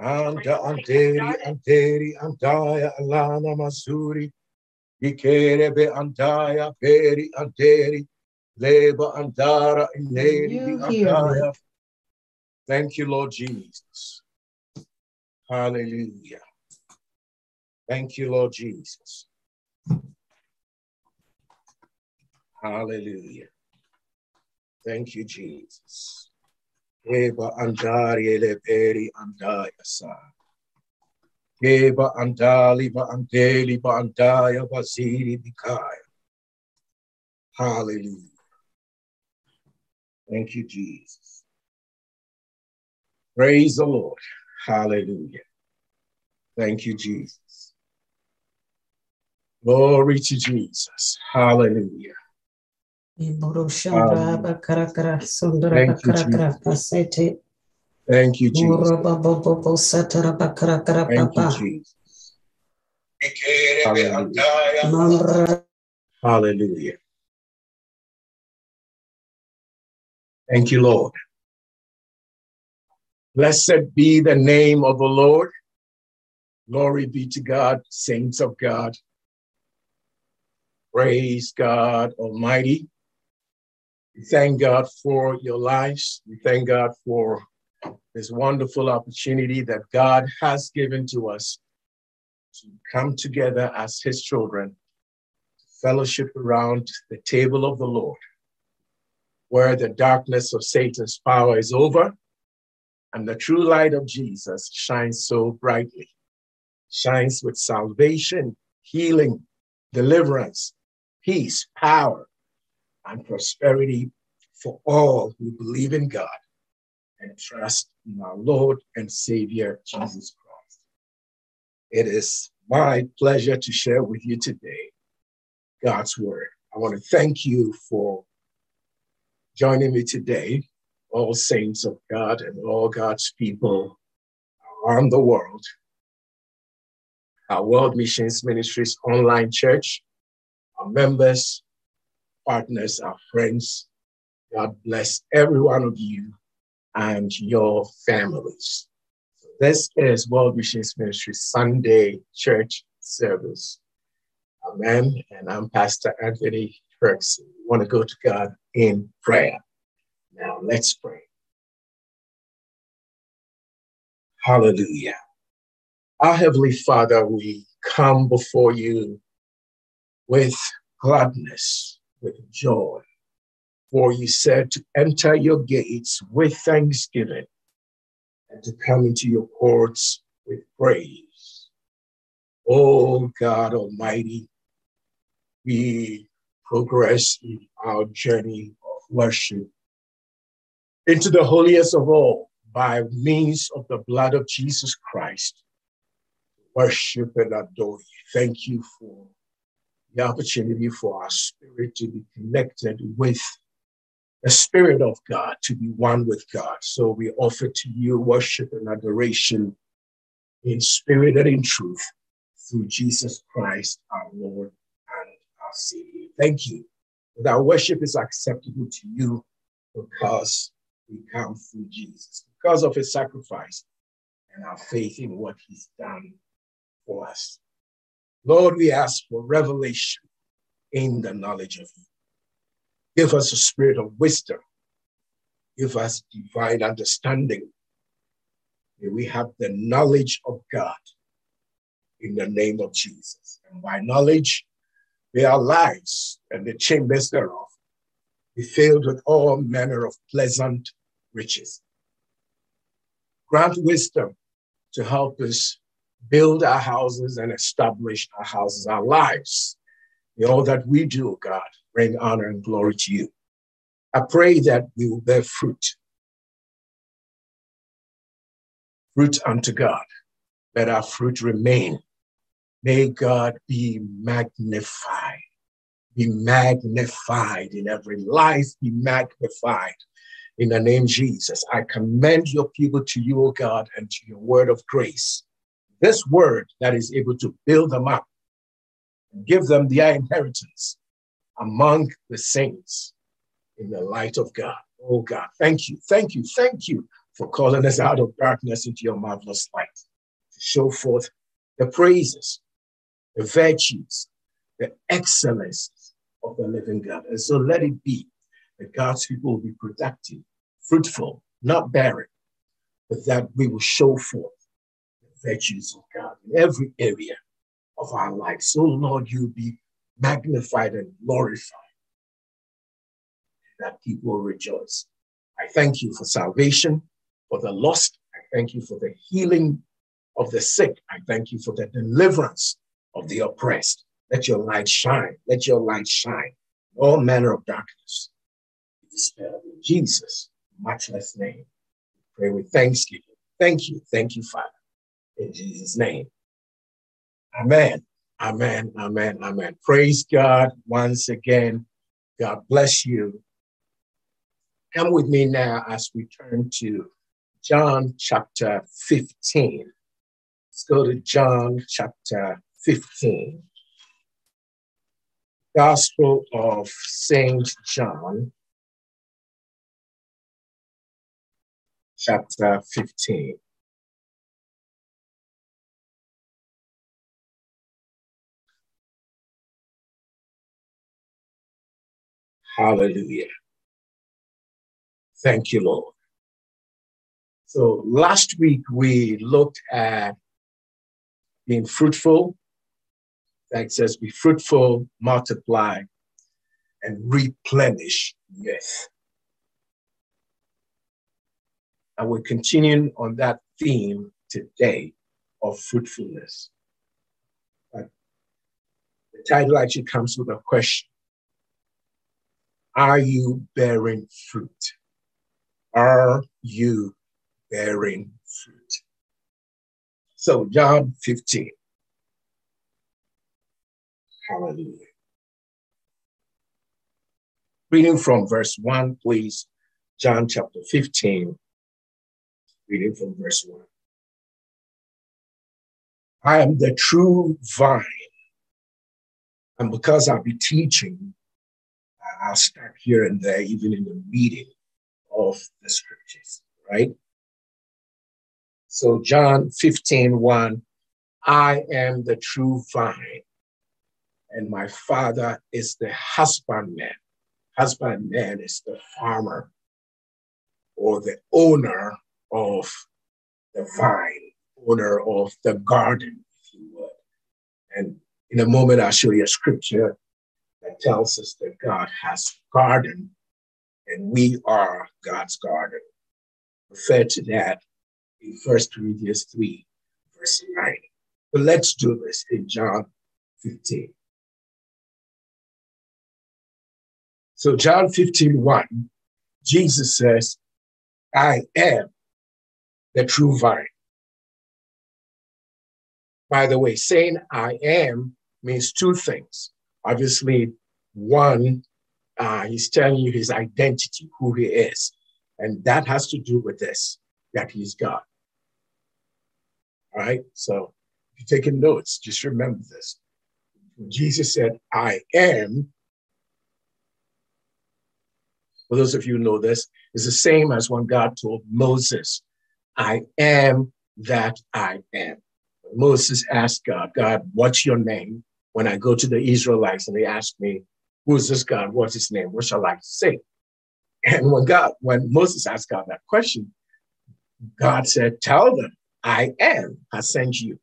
Anda anteri anteri andaya alana masuri. Ikere be andaya peri anteri. Leba andara ineri You hear me. andaya. Thank you, Lord Jesus. Hallelujah. Thank you, Lord Jesus. Hallelujah. Thank you, Jesus. Eba andari ele peri andaya sa. Eba andali ba andeli ba andaya basiri bikaya. Hallelujah. Thank you, Jesus. Praise the Lord. Hallelujah. Thank you, Jesus. Glory to Jesus. Hallelujah. Um, thank you, Bakarakara Jesus. Pasete Thank you, Jesus. Muraba Bobo Satara Bakarakara Thank you, Jesus. Hallelujah. Hallelujah. Thank you, Lord. Blessed be the name of the Lord. Glory be to God, saints of God. Praise God Almighty. We thank God for your lives. We thank God for this wonderful opportunity that God has given to us to come together as His children, fellowship around the table of the Lord, where the darkness of Satan's power is over and the true light of Jesus shines so brightly, shines with salvation, healing, deliverance, peace, power, and prosperity for all who believe in God and trust in our Lord and Savior Jesus Christ. It is my pleasure to share with you today God's word. I want to thank you for joining me today, all saints of God and all God's people around the world. Our World Missions Ministries online church, our members, partners, our friends. God bless every one of you and your families. This is World Missions Ministry Sunday church service. Amen. And I'm Pastor Anthony Perks. We want to go to God in prayer. Now let's pray. Hallelujah. Our Heavenly Father, we come before you with gladness, with joy. For you said to enter your gates with thanksgiving and to come into your courts with praise. Oh God Almighty, we progress in our journey of worship into the holiest of all by means of the blood of Jesus Christ. Worship and adore you. Thank you for the opportunity for our spirit to be connected with the Spirit of God, to be one with God. So we offer to you worship and adoration in spirit and in truth through Jesus Christ, our Lord and our Savior. Thank you that our worship is acceptable to you because we come through Jesus, because of his sacrifice and our faith in what he's done for us. Lord, we ask for revelation in the knowledge of you. Give us a spirit of wisdom. Give us divine understanding. May we have the knowledge of God in the name of Jesus. And by knowledge, may our lives and the chambers thereof be filled with all manner of pleasant riches. Grant wisdom to help us build our houses and establish our houses, our lives. In all that we do, God, bring honor and glory to you. I pray that we will bear fruit, fruit unto God. Let our fruit remain. May God be magnified, be magnified in every life, be magnified. In the name Jesus, I commend your people to you, O God, and to your word of grace. This word that is able to build them up, and give them their inheritance among the saints in the light of God. Oh God, thank you, thank you, thank you for calling us out of darkness into your marvelous light. to show forth the praises, the virtues, the excellences of the living God. And so let it be that God's people will be productive, fruitful, not barren, but that we will show forth virtues of God in every area of our life. So, Lord, you'll be magnified and glorified, that people rejoice. I thank you for salvation, for the lost. I thank you for the healing of the sick. I thank you for the deliverance of the oppressed. Let your light shine. Let your light shine. All manner of darkness. Dispelled in Jesus' matchless name. Pray with thanksgiving. Thank you. Thank you, Father. In Jesus' name. Amen. Amen. Amen. Amen. Praise God once again. God bless you. Come with me now as we turn to John chapter 15. Let's go to John chapter 15. Gospel of St. John, chapter 15. Hallelujah. Thank you, Lord. So last week we looked at being fruitful. That says, be fruitful, multiply, and replenish earth. And we're continuing on that theme today of fruitfulness. The title actually comes with a question Are you bearing fruit? Are you bearing fruit? So, John 15. Hallelujah. Reading from verse 1, please. John chapter 15, reading from verse 1. I am the true vine. And because I'll be teaching, I'll start here and there, even in the reading of the scriptures, right? So John 15, 1, I am the true vine, and my father is the husbandman. Husbandman is the farmer or the owner of the vine, owner of the garden, if you would. And in a moment, I'll show you a scripture that tells us that God has garden and we are God's garden. Refer to that in First Corinthians 3, verse 9. But let's do this in John 15. So, John 15, 1, Jesus says, I am the true vine. By the way, saying I am means two things. Obviously, one, uh, he's telling you his identity, who he is. And that has to do with this, that he's God. All right. So if you're taking notes, just remember this. Jesus said, I am, for those of you who know this, is the same as when God told Moses, I am that I am. Moses asked God, God, what's your name? When I go to the Israelites and they ask me, who's this God? What's his name? What shall I say? And when God, when Moses asked God that question, God said, Tell them I am has sent you.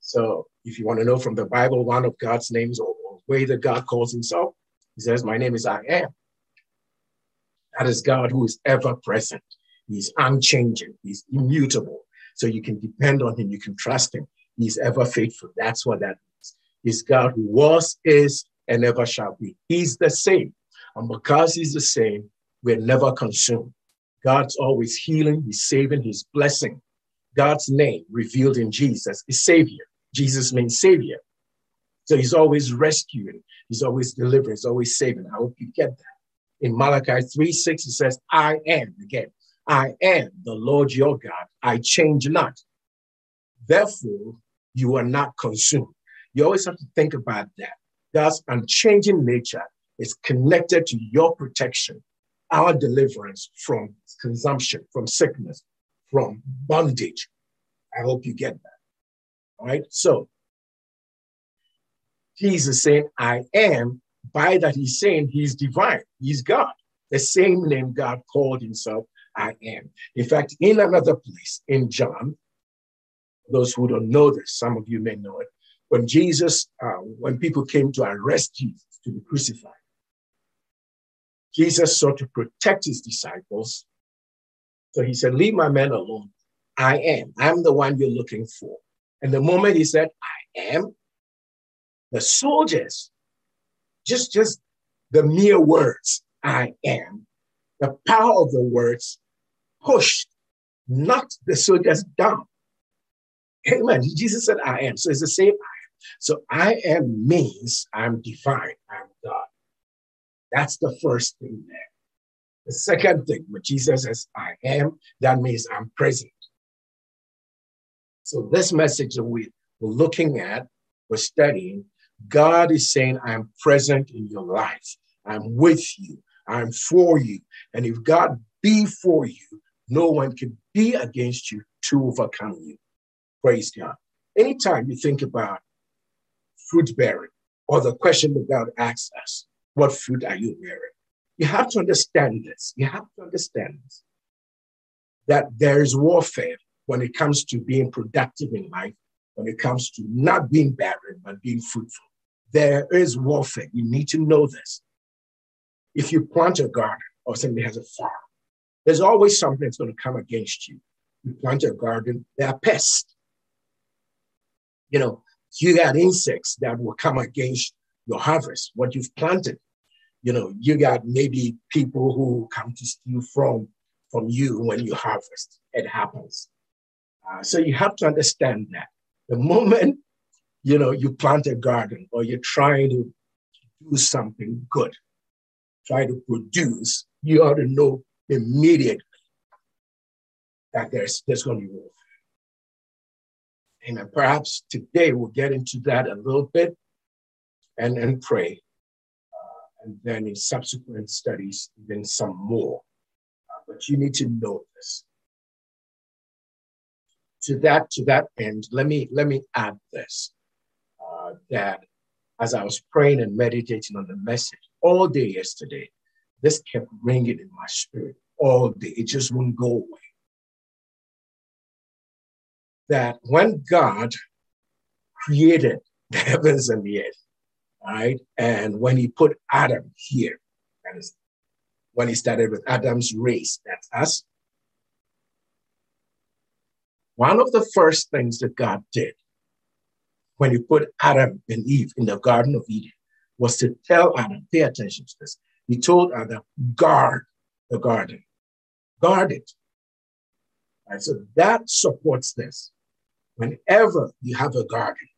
So if you want to know from the Bible one of God's names or, or way that God calls himself, he says, My name is I am. That is God who is ever present. He's unchanging, he's immutable. So you can depend on him, you can trust him. He's ever faithful. That's what that means. He's God who was, is, and ever shall be. He's the same. And because he's the same, we're never consumed. God's always healing, he's saving, he's blessing. God's name revealed in Jesus is Savior. Jesus means Savior. So he's always rescuing, he's always delivering, he's always saving. I hope you get that. In Malachi 3 6, he says, I am, again, I am the Lord your God. I change not. Therefore, you are not consumed. You always have to think about that. God's unchanging nature is connected to your protection, our deliverance from consumption, from sickness, from bondage. I hope you get that. All right. So Jesus saying, I am, by that he's saying he's divine, he's God. The same name God called himself, I am. In fact, in another place in John, those who don't know this, some of you may know it, when Jesus, uh, when people came to arrest Jesus to be crucified, Jesus sought to protect his disciples. So he said, Leave my men alone. I am. I'm the one you're looking for. And the moment he said, I am, the soldiers, just, just the mere words, I am, the power of the words pushed, knocked the soldiers down. Amen. Jesus said, I am. So it's the same. So I am means I'm divine, I'm God. That's the first thing there. The second thing, when Jesus says, I am, that means I'm present. So this message that we, we're looking at, we're studying, God is saying, I'm present in your life. I'm with you. I'm for you. And if God be for you, no one can be against you to overcome you. Praise God. Anytime you think about fruit bearing or the question that God asks us, what fruit are you bearing? You have to understand this. You have to understand this. That there is warfare when it comes to being productive in life, when it comes to not being barren, but being fruitful. There is warfare. You need to know this. If you plant a garden or somebody has a farm, there's always something that's going to come against you. You plant a garden, there are pests. You know, you got insects that will come against your harvest, what you've planted. You know, you got maybe people who come to steal from from you when you harvest. It happens. Uh, so you have to understand that the moment you know you plant a garden or you're trying to do something good, try to produce, you ought to know immediately that there's there's going to be warfare. Amen. Perhaps today we'll get into that a little bit and, and pray. Uh, and then in subsequent studies, then some more. Uh, but you need to know this. To that, to that end, let me let me add this. Uh, that as I was praying and meditating on the message all day yesterday, this kept ringing in my spirit all day. It just wouldn't go away that when God created the heavens and the earth, right, and when he put Adam here, that is when he started with Adam's race, that's us. One of the first things that God did when he put Adam and Eve in the Garden of Eden was to tell Adam, pay attention to this. He told Adam, guard the garden, guard it. Right, so that supports this. Whenever you have a garden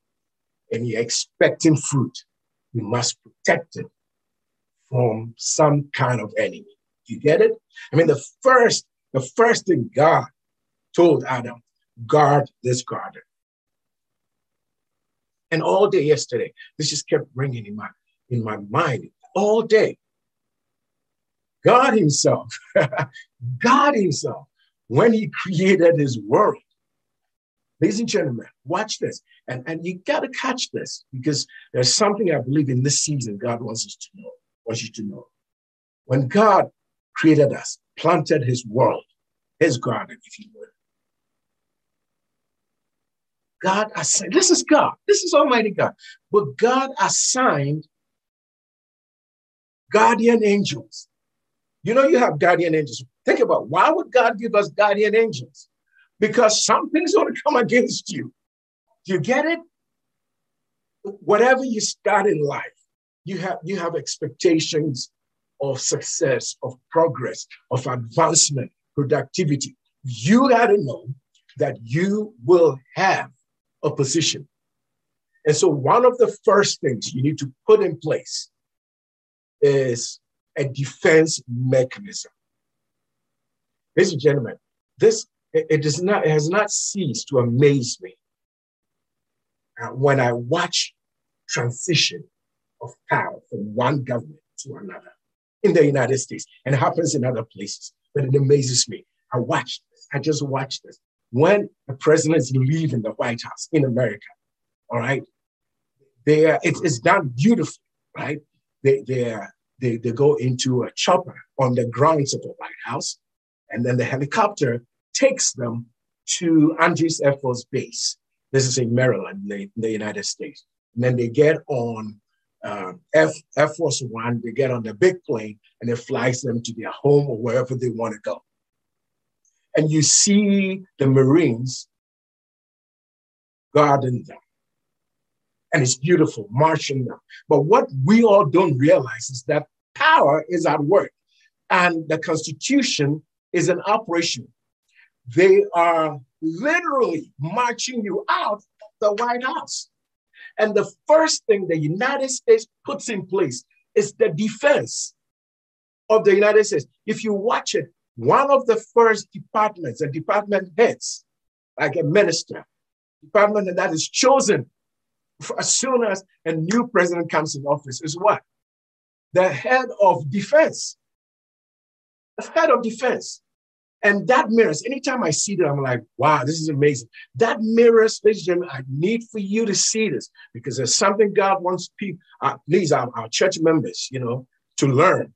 and you're expecting fruit, you must protect it from some kind of enemy. You get it? I mean, the first, the first thing God told Adam, guard this garden. And all day yesterday, this just kept ringing in my in my mind all day. God Himself, God Himself, when He created His world, Ladies and gentlemen, watch this. And, and you got to catch this because there's something I believe in this season God wants us to know, wants you to know. When God created us, planted his world, his garden, if you will. God assigned, this is God, this is Almighty God, but God assigned guardian angels. You know, you have guardian angels. Think about why would God give us guardian angels? Because something's going to come against you. Do you get it? Whatever you start in life, you have you have expectations of success, of progress, of advancement, productivity. You got to know that you will have a position. And so, one of the first things you need to put in place is a defense mechanism. Ladies and gentlemen, this it, does not it has not ceased to amaze me uh, when I watch transition of power from one government to another in the United States, and it happens in other places. But it amazes me. I watch this. I just watch this. when the presidents leave in the White House in America, all right, they are, it, it's done beautifully, right? They, they, are, they, they go into a chopper on the grounds of the White House, and then the helicopter takes them to Andrews Air Force Base. This is in Maryland, in the, United States. And then they get on uh, F, Air Force One, they get on the big plane, and it flies them to their home or wherever they want to go and you see the Marines guarding them. And it's beautiful, marching them. But what we all don't realize is that power is at work and the Constitution is an operation. They are literally marching you out of the White House. And the first thing the United States puts in place is the defense of the United States. If you watch it, one of the first departments and department heads, like a minister, department that is chosen as soon as a new president comes in office is what? The head of defense. The head of defense. And that mirrors, anytime I see that, I'm like, wow, this is amazing. That mirrors, ladies and gentlemen, I need for you to see this because there's something God wants people, uh, please, our, our church members, you know, to learn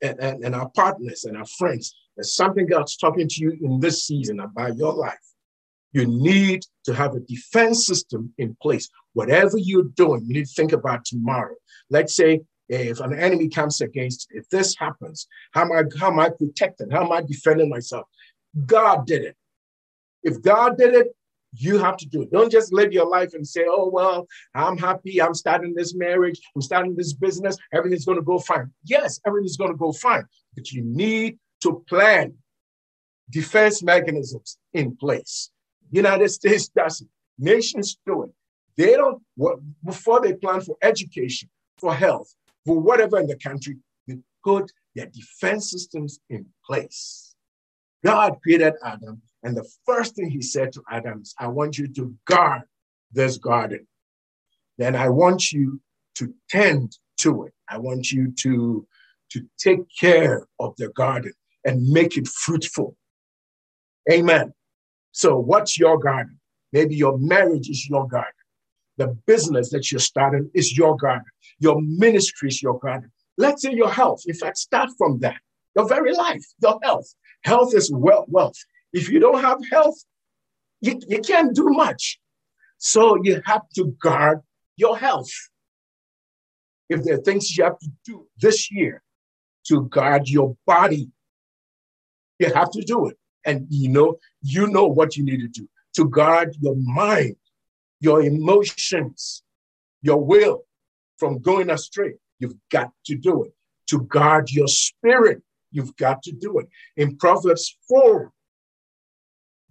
and, and, and our partners and our friends there's something God's talking to you in this season about your life. You need to have a defense system in place. Whatever you're doing, you need to think about tomorrow. Let's say if an enemy comes against, if this happens, how am I, how am I protected? How am I defending myself? God did it. If God did it, you have to do it. Don't just live your life and say, oh, well, I'm happy. I'm starting this marriage. I'm starting this business. Everything's going to go fine. Yes, everything's going to go fine. But you need to plan defense mechanisms in place. United States does it. Nations do it. They don't, before they plan for education, for health, for whatever in the country, they put their defense systems in place. God created Adam, and the first thing he said to Adam is, I want you to guard this garden. Then I want you to tend to it. I want you to, to take care of the garden and make it fruitful. Amen. So, what's your garden? Maybe your marriage is your garden. The business that you're starting is your garden. Your ministry is your garden. Let's say your health. In fact, start from that. Your very life, your health. Health is wealth. wealth. If you don't have health, you, you can't do much. So you have to guard your health. If there are things you have to do this year to guard your body, you have to do it. And you know, you know what you need to do to guard your mind, your emotions, your will from going astray. You've got to do it. To guard your spirit, you've got to do it. In Proverbs 4,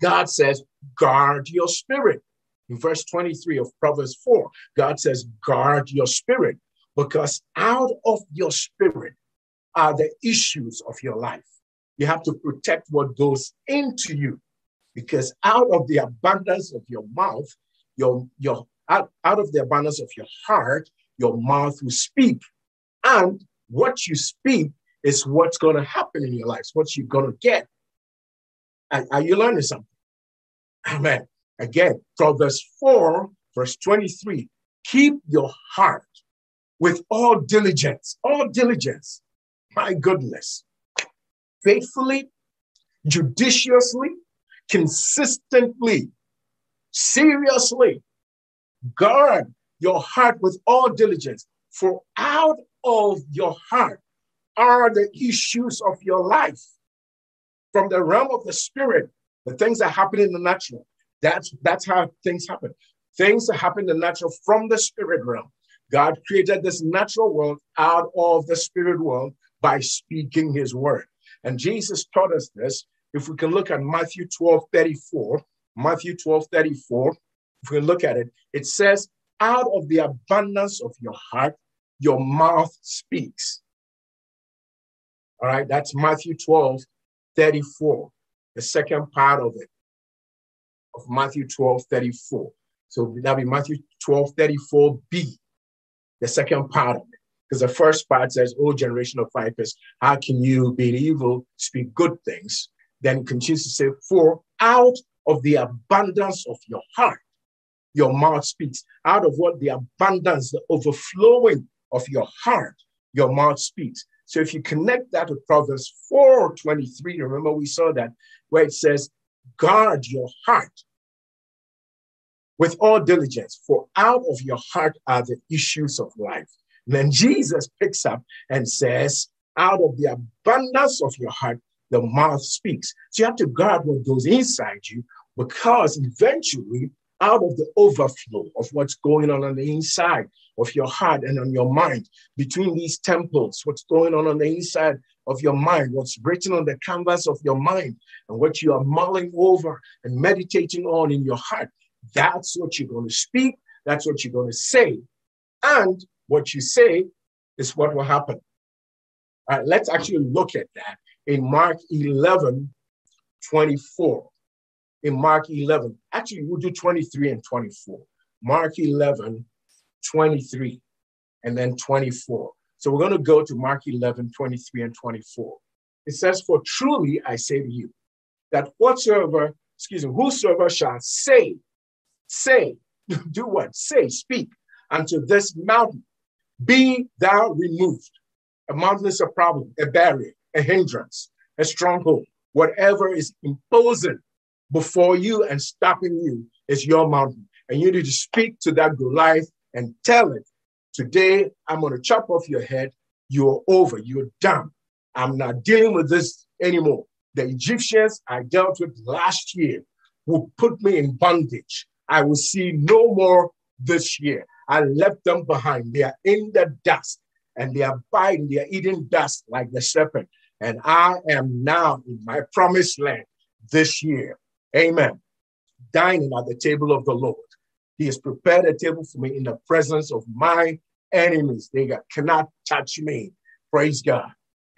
God says, guard your spirit. In verse 23 of Proverbs 4, God says, guard your spirit, because out of your spirit are the issues of your life. You have to protect what goes into you because out of the abundance of your mouth, your, your out, out of the abundance of your heart, your mouth will speak. And what you speak is what's going to happen in your life, what you're going to get. Are, are you learning something? Amen. Again, Proverbs 4, verse 23 keep your heart with all diligence, all diligence. My goodness faithfully, judiciously, consistently, seriously. Guard your heart with all diligence, for out of your heart are the issues of your life. From the realm of the spirit, the things that happen in the natural. That's, that's how things happen. Things that happen in the natural from the spirit realm. God created this natural world out of the spirit world by speaking his word. And Jesus taught us this. If we can look at Matthew 12 34, Matthew 12 34, if we look at it, it says, Out of the abundance of your heart, your mouth speaks. All right, that's Matthew 12 34, the second part of it, of Matthew 12 34. So that'll be Matthew 12 34b, the second part of it. Because the first part says, Oh, generation of vipers, how can you, being evil, speak good things? Then continues to say, For out of the abundance of your heart, your mouth speaks. Out of what the abundance, the overflowing of your heart, your mouth speaks. So if you connect that with Proverbs 4:23, remember we saw that where it says, guard your heart with all diligence, for out of your heart are the issues of life. And then Jesus picks up and says, out of the abundance of your heart, the mouth speaks. So you have to guard what goes inside you because eventually, out of the overflow of what's going on on the inside of your heart and on your mind, between these temples, what's going on on the inside of your mind, what's written on the canvas of your mind, and what you are mulling over and meditating on in your heart, that's what you're going to speak. That's what you're going to say. And what you say is what will happen. All right, let's actually look at that in Mark 11 24. In Mark 11, actually, we'll do 23 and 24. Mark 11 23 and then 24. So we're going to go to Mark 11 23 and 24. It says, For truly I say to you, that whatsoever, excuse me, whosoever shall say, say, do what? Say, speak unto this mountain, be thou removed. A mountain is a problem, a barrier, a hindrance, a stronghold. Whatever is imposing before you and stopping you is your mountain. And you need to speak to that Goliath and tell it, today I'm going to chop off your head. You're over. You're done. I'm not dealing with this anymore. The Egyptians I dealt with last year will put me in bondage. I will see no more this year. I left them behind. They are in the dust and they are biting, they are eating dust like the serpent. And I am now in my promised land this year. Amen. Dining at the table of the Lord. He has prepared a table for me in the presence of my enemies. They cannot touch me. Praise God.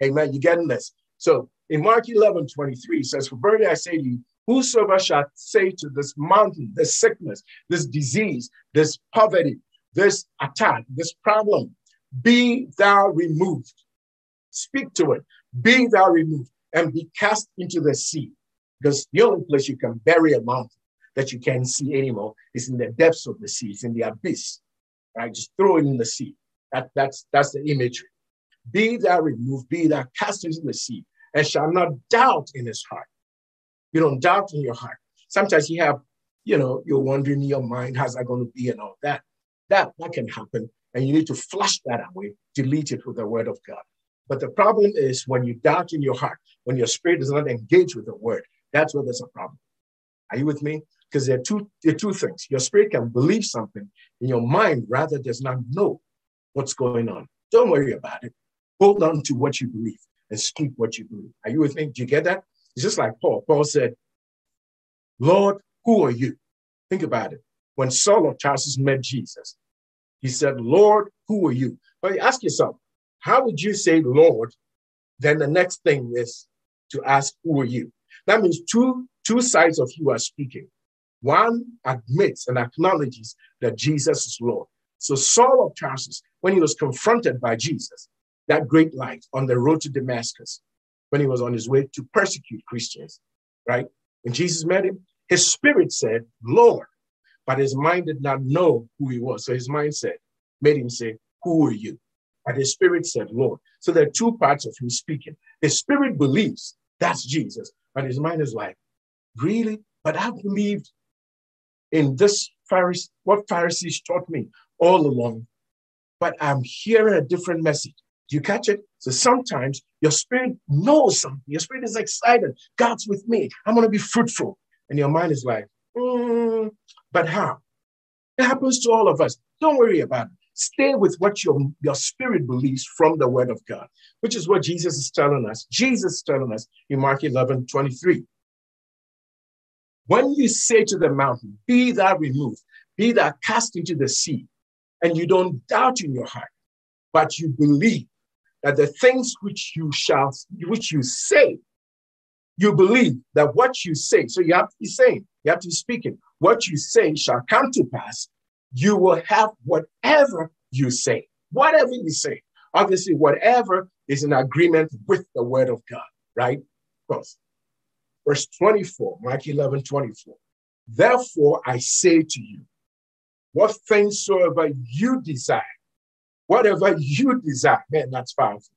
Amen. You getting this? So in Mark 11, 23, it says, For verily I say to you, whosoever shall say to this mountain, this sickness, this disease, this poverty, this attack, this problem, be thou removed. Speak to it. Be thou removed and be cast into the sea. Because the only place you can bury a mountain that you can't see anymore is in the depths of the sea, it's in the abyss. Right? Just throw it in the sea. That, that's, that's the imagery. Be thou removed, be thou cast into the sea, and shall not doubt in his heart. You don't doubt in your heart. Sometimes you have, you know, you're wondering in your mind, how's that going to be and all that. That, that can happen. And you need to flush that away, delete it with the word of God. But the problem is when you doubt in your heart, when your spirit does not engage with the word, that's where there's a problem. Are you with me? Because there are two there are two things. Your spirit can believe something, and your mind rather does not know what's going on. Don't worry about it. Hold on to what you believe and speak what you believe. Are you with me? Do you get that? It's just like Paul. Paul said, Lord, who are you? Think about it. When Saul of Tarsus met Jesus, he said, Lord, who are you? But you ask yourself, how would you say Lord? Then the next thing is to ask, who are you? That means two, two sides of you are speaking. One admits and acknowledges that Jesus is Lord. So Saul of Tarsus, when he was confronted by Jesus, that great light on the road to Damascus, when he was on his way to persecute Christians, right? When Jesus met him, his spirit said, Lord, but his mind did not know who he was. So his mind said, made him say, Who are you? But his spirit said, Lord. So there are two parts of him speaking. His spirit believes that's Jesus, but his mind is like, Really? But I believed in this Pharisee, what Pharisees taught me all along. But I'm hearing a different message. Do you catch it? So sometimes your spirit knows something. Your spirit is excited. God's with me. I'm going to be fruitful. And your mind is like, mm, but how? It happens to all of us. Don't worry about it. Stay with what your, your spirit believes from the word of God, which is what Jesus is telling us. Jesus is telling us in Mark 11 23. When you say to the mountain, Be thou removed, be thou cast into the sea, and you don't doubt in your heart, but you believe that the things which you shall, which you say, you believe that what you say, so you have to be saying, you have to be speaking, what you say shall come to pass, you will have whatever you say. Whatever you say. Obviously, whatever is in agreement with the word of God, right? Of course. Verse 24, Mark 11, 24. Therefore I say to you, what things soever you desire, whatever you desire, man, that's powerful.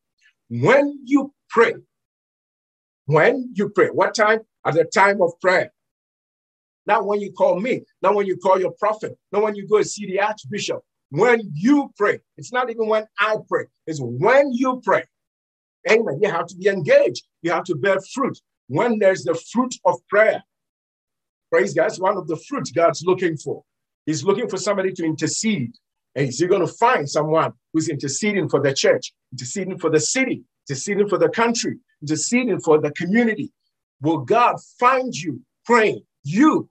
When you pray, when you pray, what time? At the time of prayer. Not when you call me, not when you call your prophet, not when you go and see the archbishop. When you pray, it's not even when I pray, it's when you pray. Amen. You have to be engaged, you have to bear fruit. When there's the fruit of prayer, praise God, it's one of the fruits God's looking for. He's looking for somebody to intercede. And he's going to find someone who's interceding for the church, interceding for the city, interceding for the country, interceding for the community. Will God find you praying? You,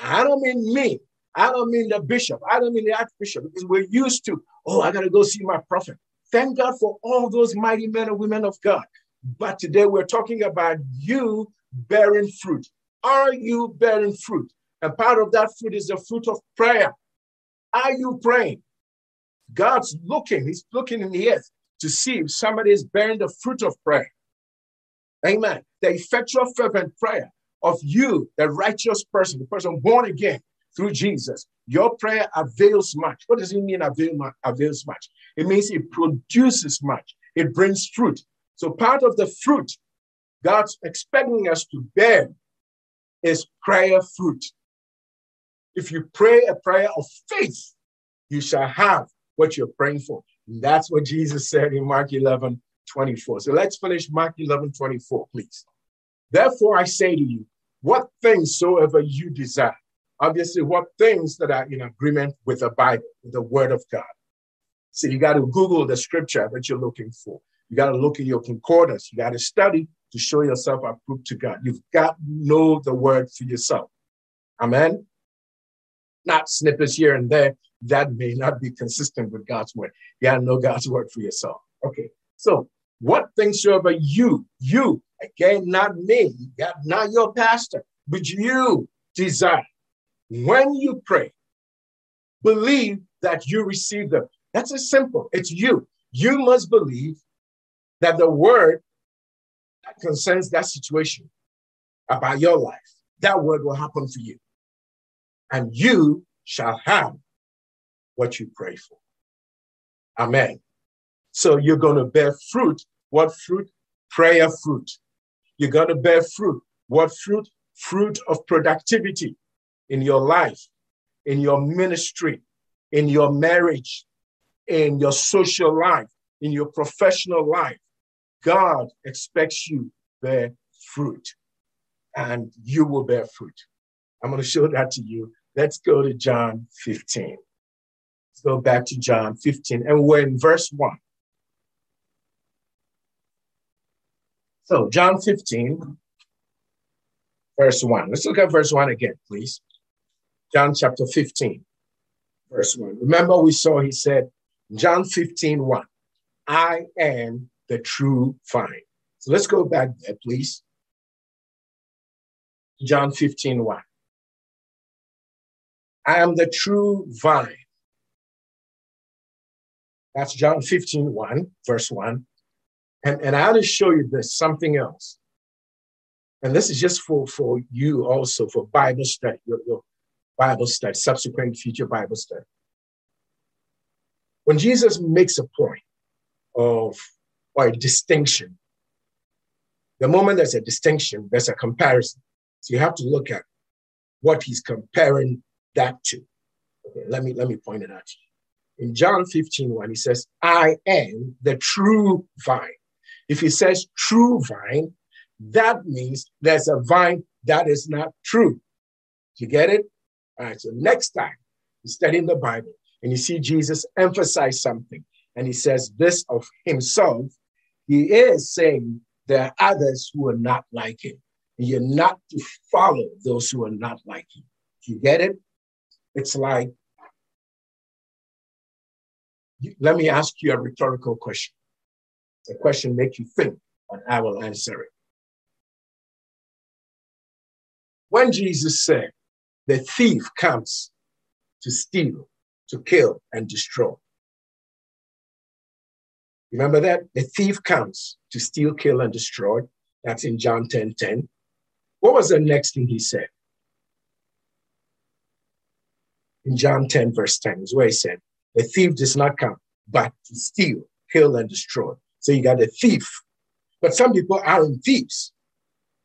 I don't mean me. I don't mean the bishop. I don't mean the archbishop because we're used to, oh, I got to go see my prophet. Thank God for all those mighty men and women of God. But today we're talking about you bearing fruit. Are you bearing fruit? And part of that fruit is the fruit of prayer. Are you praying? God's looking, He's looking in the earth to see if somebody is bearing the fruit of prayer. Amen. The effectual, fervent prayer of you, the righteous person, the person born again through Jesus, your prayer avails much. What does it mean, avail, avails much? It means it produces much, it brings fruit. So, part of the fruit God's expecting us to bear is prayer fruit. If you pray a prayer of faith, you shall have what you're praying for. And that's what Jesus said in Mark 11 24. So let's finish Mark 11 24, please. Therefore, I say to you, what things soever you desire, obviously, what things that are in agreement with the Bible, with the Word of God. So you got to Google the scripture that you're looking for. You got to look in your concordance. You got to study to show yourself approved to God. You've got to know the Word for yourself. Amen. Not snippets here and there that may not be consistent with God's word. You got to know God's word for yourself. Okay. So, what things soever you, you, again, not me, not your pastor, but you desire, when you pray, believe that you receive them. That's as simple. It's you. You must believe that the word that concerns that situation about your life, that word will happen for you. And you shall have what you pray for. Amen. So you're going to bear fruit. What fruit? Prayer fruit. You're going to bear fruit. What fruit? Fruit of productivity in your life, in your ministry, in your marriage, in your social life, in your professional life. God expects you bear fruit, and you will bear fruit. I'm going to show that to you. Let's go to John 15. Let's go back to John 15, and we're in verse 1. So, John 15, verse 1. Let's look at verse 1 again, please. John chapter 15, verse 1. Remember, we saw he said, John 15, 1, I am the true vine. So let's go back there, please. John 15, 1. I am the true vine. That's John 15, 1, verse 1. And, and I'll to show you this something else. And this is just for, for you also for Bible study, your, your Bible study, subsequent future Bible study. When Jesus makes a point of or a distinction, the moment there's a distinction, there's a comparison. So you have to look at what he's comparing that to. Okay, let me let me point it out to you in John 15, 1, he says, I am the true vine. If he says true vine, that means there's a vine that is not true. You get it? All right, so next time you study in the Bible and you see Jesus emphasize something and he says this of himself, he is saying there are others who are not like him. And you're not to follow those who are not like him. You get it? It's like let me ask you a rhetorical question. The question make you think, and I will answer it. When Jesus said, the thief comes to steal, to kill, and destroy. Remember that? The thief comes to steal, kill, and destroy. That's in John 10 10. What was the next thing he said? In John 10, verse 10, is where he said, The thief does not come but to steal, kill, and destroy. So you got a thief. But some people aren't thieves.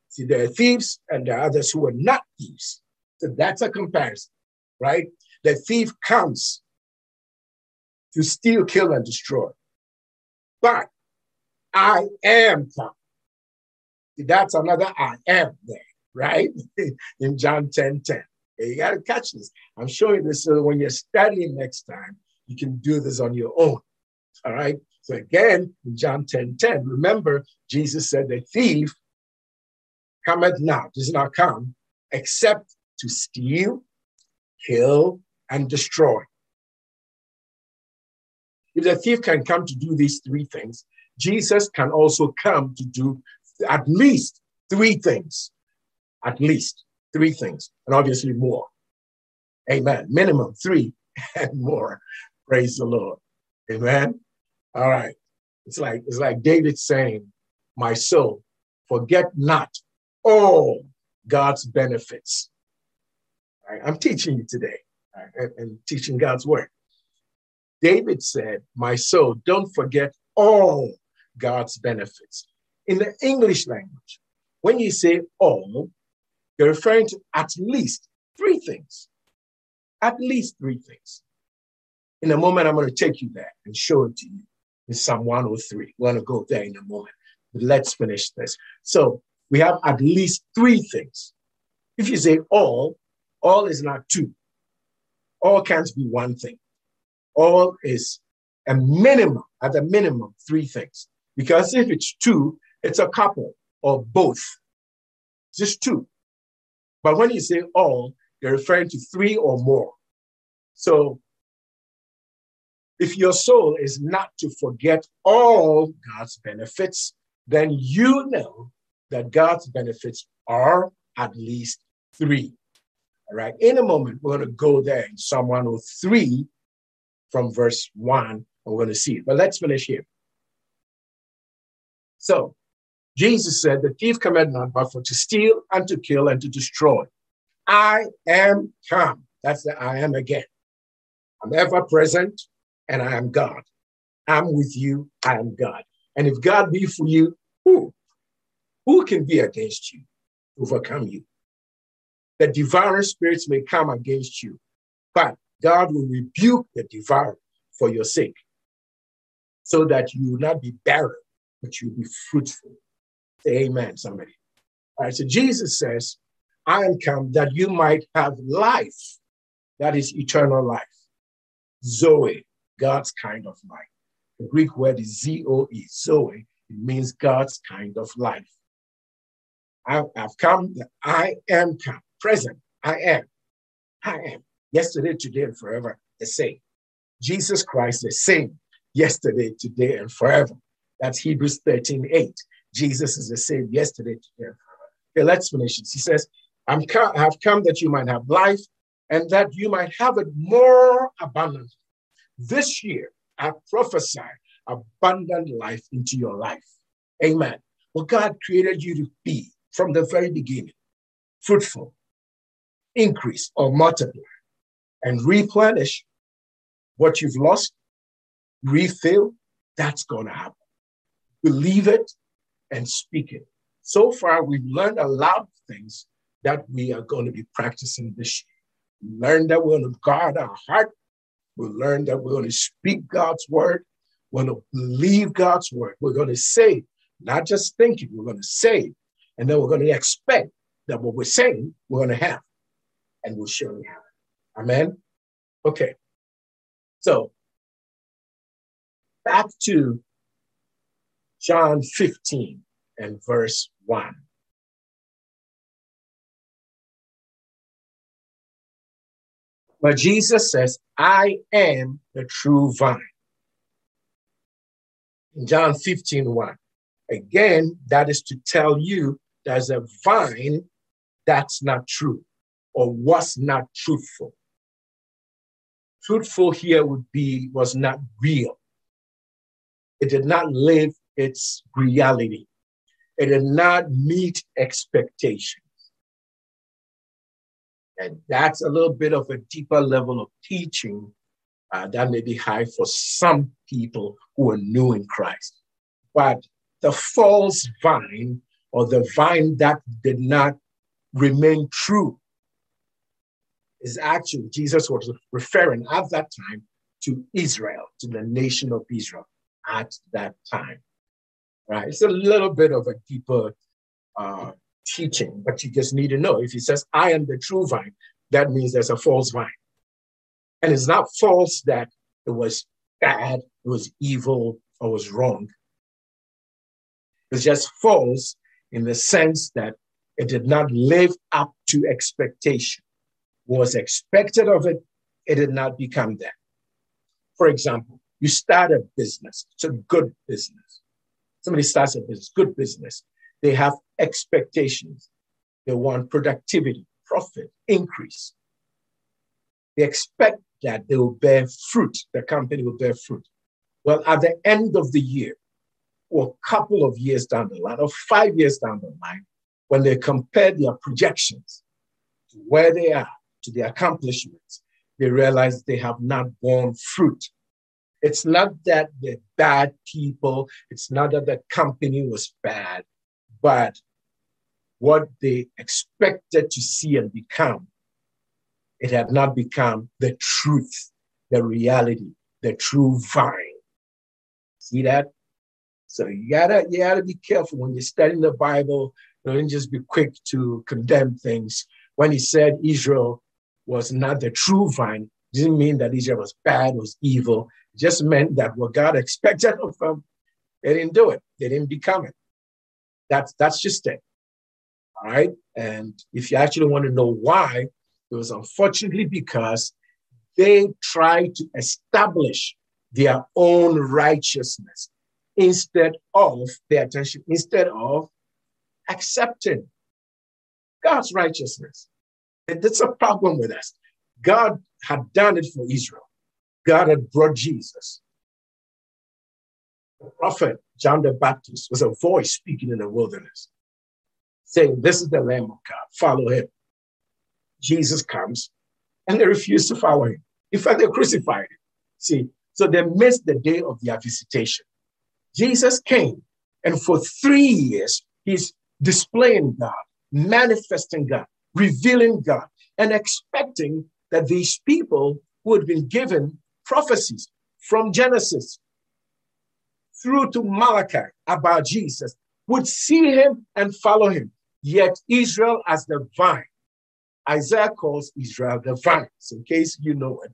See, there are thieves and there are others who are not thieves. So that's a comparison, right? The thief comes to steal, kill, and destroy. But I am. See, that's another I am there, right? In John 10 10. You got to catch this. I'm showing this so when you're studying next time, you can do this on your own. All right. So again, in John 10 10, remember, Jesus said, The thief cometh not, does not come, except to steal, kill, and destroy. If the thief can come to do these three things, Jesus can also come to do at least three things. At least three things, and obviously more. Amen. Minimum three and more. Praise the Lord. Amen. All right. It's like it's like David saying, My soul, forget not all God's benefits. Right? I'm teaching you today right? and, and teaching God's word. David said, My soul, don't forget all God's benefits. In the English language, when you say all, you're referring to at least three things. At least three things. In a moment, I'm going to take you there and show it to you in Psalm 103. We're going to go there in a moment. But let's finish this. So we have at least three things. If you say all, all is not two. All can't be one thing. All is a minimum, at a minimum, three things. Because if it's two, it's a couple or both. Just two. But when you say all, you're referring to three or more. So if your soul is not to forget all God's benefits, then you know that God's benefits are at least three. All right. In a moment, we're going to go there in Psalm 103 from verse 1, and we're going to see it. But let's finish here. So, Jesus said, The thief cometh not but for to steal and to kill and to destroy. I am come. That's the I am again. I'm ever present and I am God. I'm with you, I am God. And if God be for you, who? Who can be against you, overcome you? The devourer spirits may come against you, but God will rebuke the devourer for your sake, so that you will not be barren, but you'll be fruitful. Say amen, somebody. All right, so Jesus says, I am come that you might have life, that is eternal life. Zoe, God's kind of life. The Greek word is Z-O-E, Zoe. It means God's kind of life. I, have come, I am come, present, I am. I am. Yesterday, today, and forever, the same. Jesus Christ, the same, yesterday, today, and forever. That's Hebrews 13, 8. Jesus is the same yesterday, today, and forever. Okay, let's finish this. He says, I'm come, I have come that you might have life and that you might have it more abundantly. This year, I prophesy abundant life into your life. Amen. What God created you to be from the very beginning fruitful, increase or multiply, and replenish what you've lost, refill, that's going to happen. Believe it and speak it. So far, we've learned a lot of things that we are going to be practicing this year. We learned that we're going to guard our heart. We learned that we're going to speak God's word. We're going to believe God's word. We're going to say, not just thinking, we're going to say, and then we're going to expect that what we're saying, we're going to have, and we'll surely have it. Amen? Okay. So, back to John 15 and verse 1. But Jesus says, I am the true vine. In John 15, 1. Again, that is to tell you there's a vine that's not true or was not truthful. Truthful here would be was not real. It did not live its reality. It did not meet expectations. And that's a little bit of a deeper level of teaching uh, that may be high for some people who are new in Christ. But the false vine or the vine that did not remain true is actually, Jesus was referring at that time to Israel, to the nation of Israel at that time. Right? It's a little bit of a deeper uh, teaching, but you just need to know if he says, I am the true vine, that means there's a false vine. And it's not false that it was bad, it was evil, or was wrong. It's just false in the sense that it did not live up to expectation. What Was expected of it, it did not become that. For example, you start a business, it's a good business. Somebody starts a business, good business. They have expectations. They want productivity, profit, increase. They expect that they will bear fruit, the company will bear fruit. Well, at the end of the year, or a couple of years down the line, or five years down the line, when they compare their projections to where they are, to their accomplishments, they realize they have not borne fruit. It's not that they're bad people, it's not that the company was bad, but what they expected to see and become, it had not become the truth, the reality, the true vine. See that? So you gotta you gotta be careful when you're studying the Bible. Don't just be quick to condemn things. When he said Israel was not the true vine, didn't mean that Israel was bad, was evil. It just meant that what God expected of them, they didn't do it. They didn't become it. That's that's just it. All right. And if you actually want to know why, it was unfortunately because they tried to establish their own righteousness instead of their attention, instead of accepting God's righteousness. And that's a problem with us. God had done it for Israel. God had brought Jesus. Prophet John the Baptist was a voice speaking in the wilderness, saying, This is the Lamb of God, follow him. Jesus comes, and they refuse to follow him. In fact, they crucified him. See, so they missed the day of their visitation. Jesus came, and for three years, he's displaying God, manifesting God, revealing God, and expecting that these people who had been given prophecies from Genesis through to Malachi about Jesus would see him and follow him. Yet Israel as the vine, Isaiah calls Israel the vine. So in case you know it,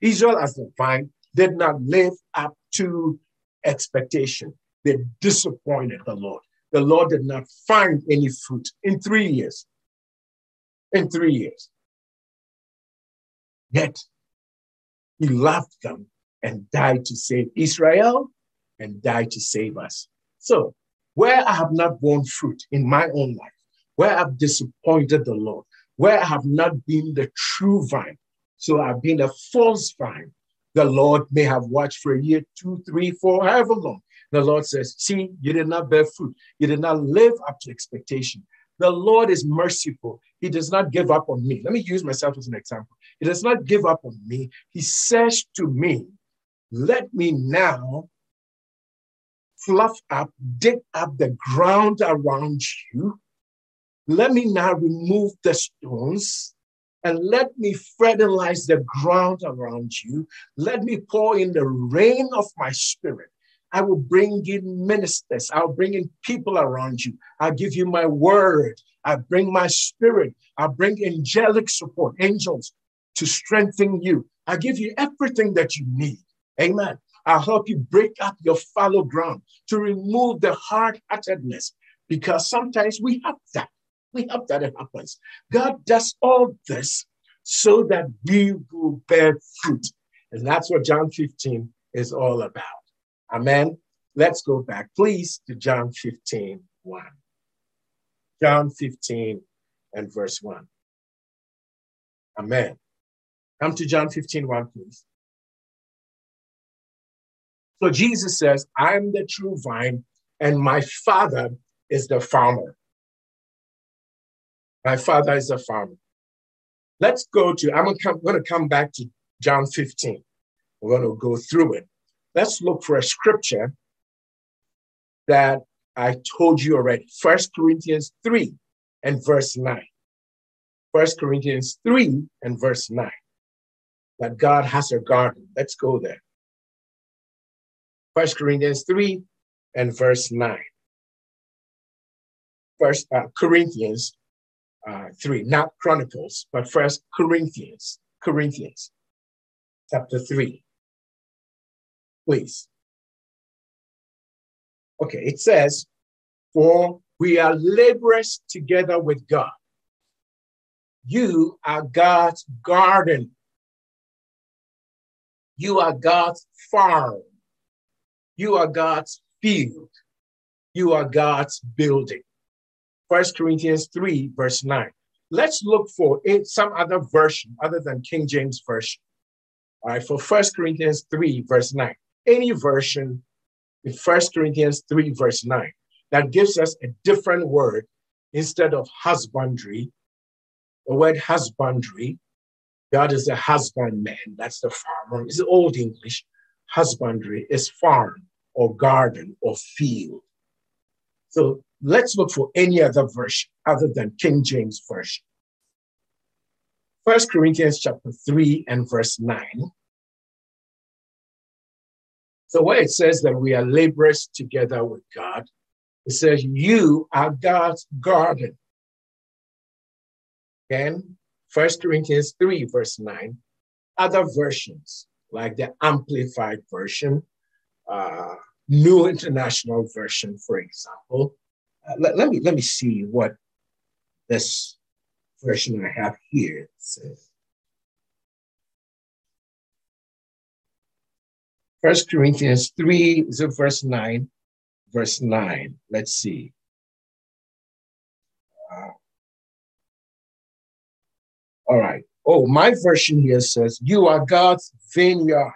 Israel as the vine did not live up to expectation. They disappointed the Lord. The Lord did not find any fruit in three years. In three years. Yet he loved them and died to save Israel and died to save us. So, where I have not borne fruit in my own life, where I've disappointed the Lord, where I have not been the true vine, so I've been a false vine, the Lord may have watched for a year, two, three, four, however long. The Lord says, See, you did not bear fruit. You did not live up to expectation. The Lord is merciful. He does not give up on me. Let me use myself as an example. He does not give up on me. He says to me, Let me now fluff up, dig up the ground around you. Let me now remove the stones and let me fertilize the ground around you. Let me pour in the rain of my spirit. I will bring in ministers. I'll bring in people around you. I'll give you my word. I bring my spirit. I'll bring angelic support, angels to strengthen you. I give you everything that you need. Amen. I'll help you break up your fallow ground to remove the hard heartedness because sometimes we have that. We have that it happens. God does all this so that we will bear fruit. And that's what John 15 is all about. Amen. Let's go back, please, to John 15, 1. John 15 and verse 1. Amen. Come to John 15, 1, please. So Jesus says, I am the true vine, and my Father is the farmer. My Father is a farmer. Let's go to, I'm going to come back to John 15. We're going to go through it. Let's look for a scripture that I told you already. First Corinthians 3 and verse 9. First Corinthians 3 and verse 9. That God has a garden. Let's go there. First Corinthians 3 and verse 9. First uh, Corinthians uh, 3, not Chronicles, but first Corinthians, Corinthians chapter 3. Please. Okay, it says, For we are laborers together with God. You are God's garden. You are God's farm. You are God's field. You are God's building. First Corinthians 3, verse 9. Let's look for it, some other version other than King James Version. All right, for First Corinthians 3, verse 9. Any version in First Corinthians 3, verse 9, that gives us a different word instead of husbandry. The word husbandry, God is a husbandman, that's the farmer. It's old English. Husbandry is farm or garden or field. So let's look for any other version other than King James Version. First Corinthians chapter 3 and verse 9. So where it says that we are laborers together with God, it says, You are God's garden. Again, First Corinthians 3, verse 9. Other versions, like the Amplified Version, uh, New International Version, for example. Uh, let, let, me, let me see what this version I have here says. First Corinthians 3, is it verse 9? Verse 9. Let's see. Uh, all right. Oh, my version here says, You are God's vineyard.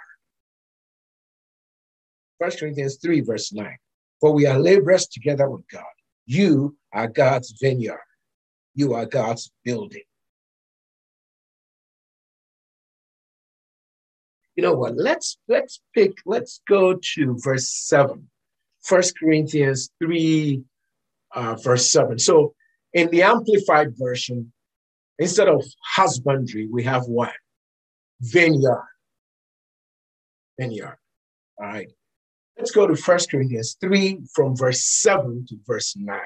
First Corinthians 3, verse 9. For we are laborers together with God. You are God's vineyard. You are God's building. you know what? Let's let's pick, let's go to verse 7. First Corinthians 3, uh, verse 7. So in the amplified version, instead of husbandry, we have what? Vineyard. Vineyard. All right. Let's go to First Corinthians 3 from verse 7 to verse 9.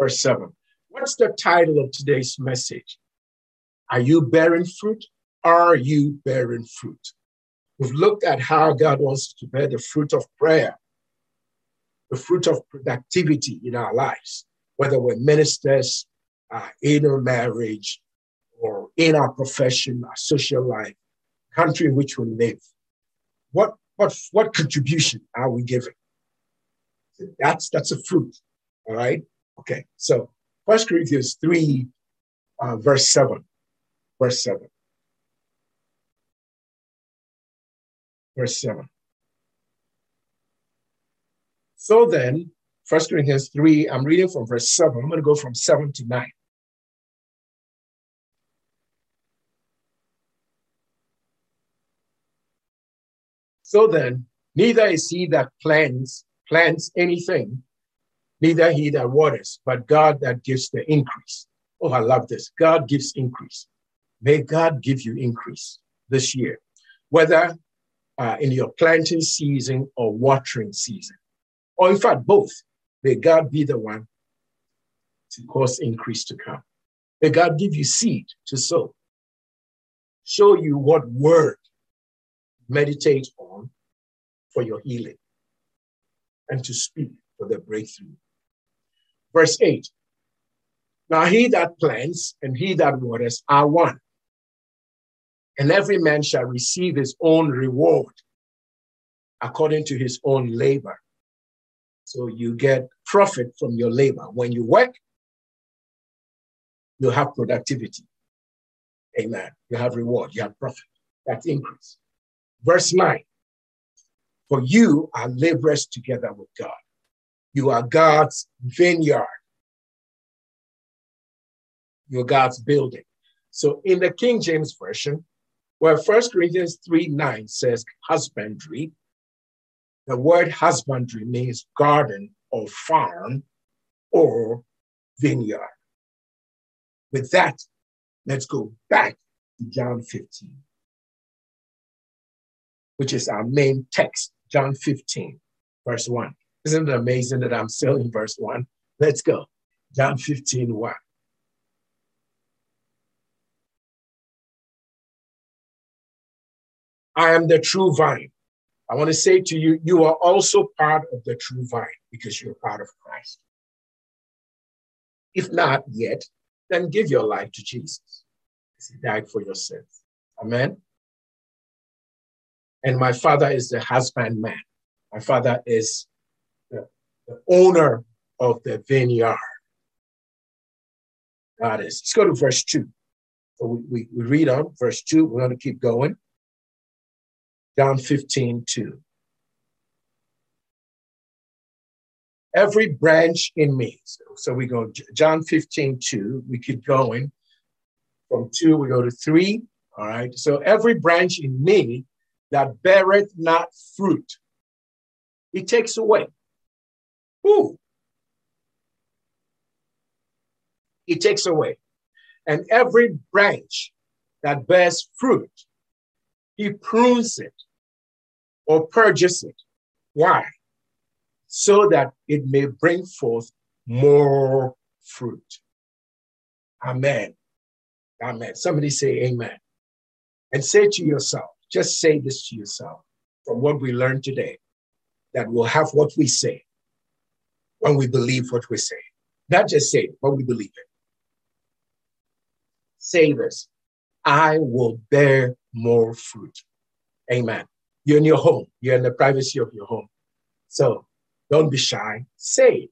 Verse 7. What's the title of today's message? Are you bearing fruit? Are you bearing fruit? We've looked at how God wants to bear the fruit of prayer, the fruit of productivity in our lives, whether we're ministers, uh, in our marriage, or in our profession, our social life, country in which we live. What, what, what contribution are we giving? That's, that's a fruit, all right? Okay, so First Corinthians 3, uh, verse 7. Verse 7. verse 7. So then, First Corinthians 3, I'm reading from verse 7. I'm going to go from 7 to 9. So then, neither is he that plants, plants anything, neither he that waters, but God that gives the increase. Oh, I love this. God gives increase. May God give you increase this year, whether uh, in your planting season or watering season. Or in fact, both. May God be the one to cause increase to come. May God give you seed to sow, show you what word meditate for your healing, and to speak for the breakthrough. Verse 8 Now he that plants and he that waters are one and every man shall receive his own reward according to his own labor. So you get profit from your labor. When you work, you have productivity. Amen. You have reward, you have profit. That's increase. Verse 9 For you are laborers together with God. You are God's vineyard. You're God's building. So in the King James Version, where First Corinthians 3 9 says husbandry, the word husbandry means garden or farm or vineyard. With that, let's go back to John 15, which is our main text, John 15, verse 1. Isn't it amazing that I'm still in verse 1? Let's go. John 15, 1. I am the true vine. I want to say to you, you are also part of the true vine because you're part of Christ. If not yet, then give your life to Jesus. He died for your sins. Amen. And my father is the husbandman. My father is the, the owner of the vineyard. God is. Let's go to verse 2. So we, we, we read on verse 2. We're going to keep going. John 15, 2. Every branch in me. So, so we go John 15, 2. We keep going. From 2, we go to 3. All right. So every branch in me that beareth not fruit, he takes away. Who? He takes away. And every branch that bears fruit, he prunes it or purges it. Why? So that it may bring forth more fruit. Amen. Amen. Somebody say amen. And say to yourself, just say this to yourself from what we learned today, that we'll have what we say when we believe what we say. Not just say it, but we believe it. Say this I will bear more fruit. Amen. You're in your home, you're in the privacy of your home. So don't be shy. Say it.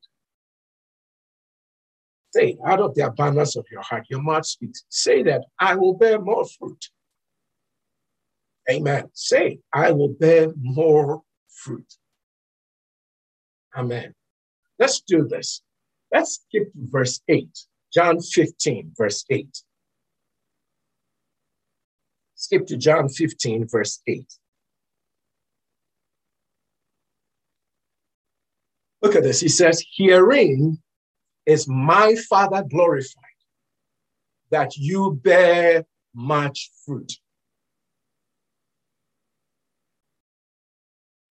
Say out of the abundance of your heart. Your mouth speaks. Say that I will bear more fruit. Amen. Say, I will bear more fruit. Amen. Let's do this. Let's skip to verse 8. John 15, verse 8. Skip to John 15, verse 8. Look at this. He says, Herein is my Father glorified, that you bear much fruit.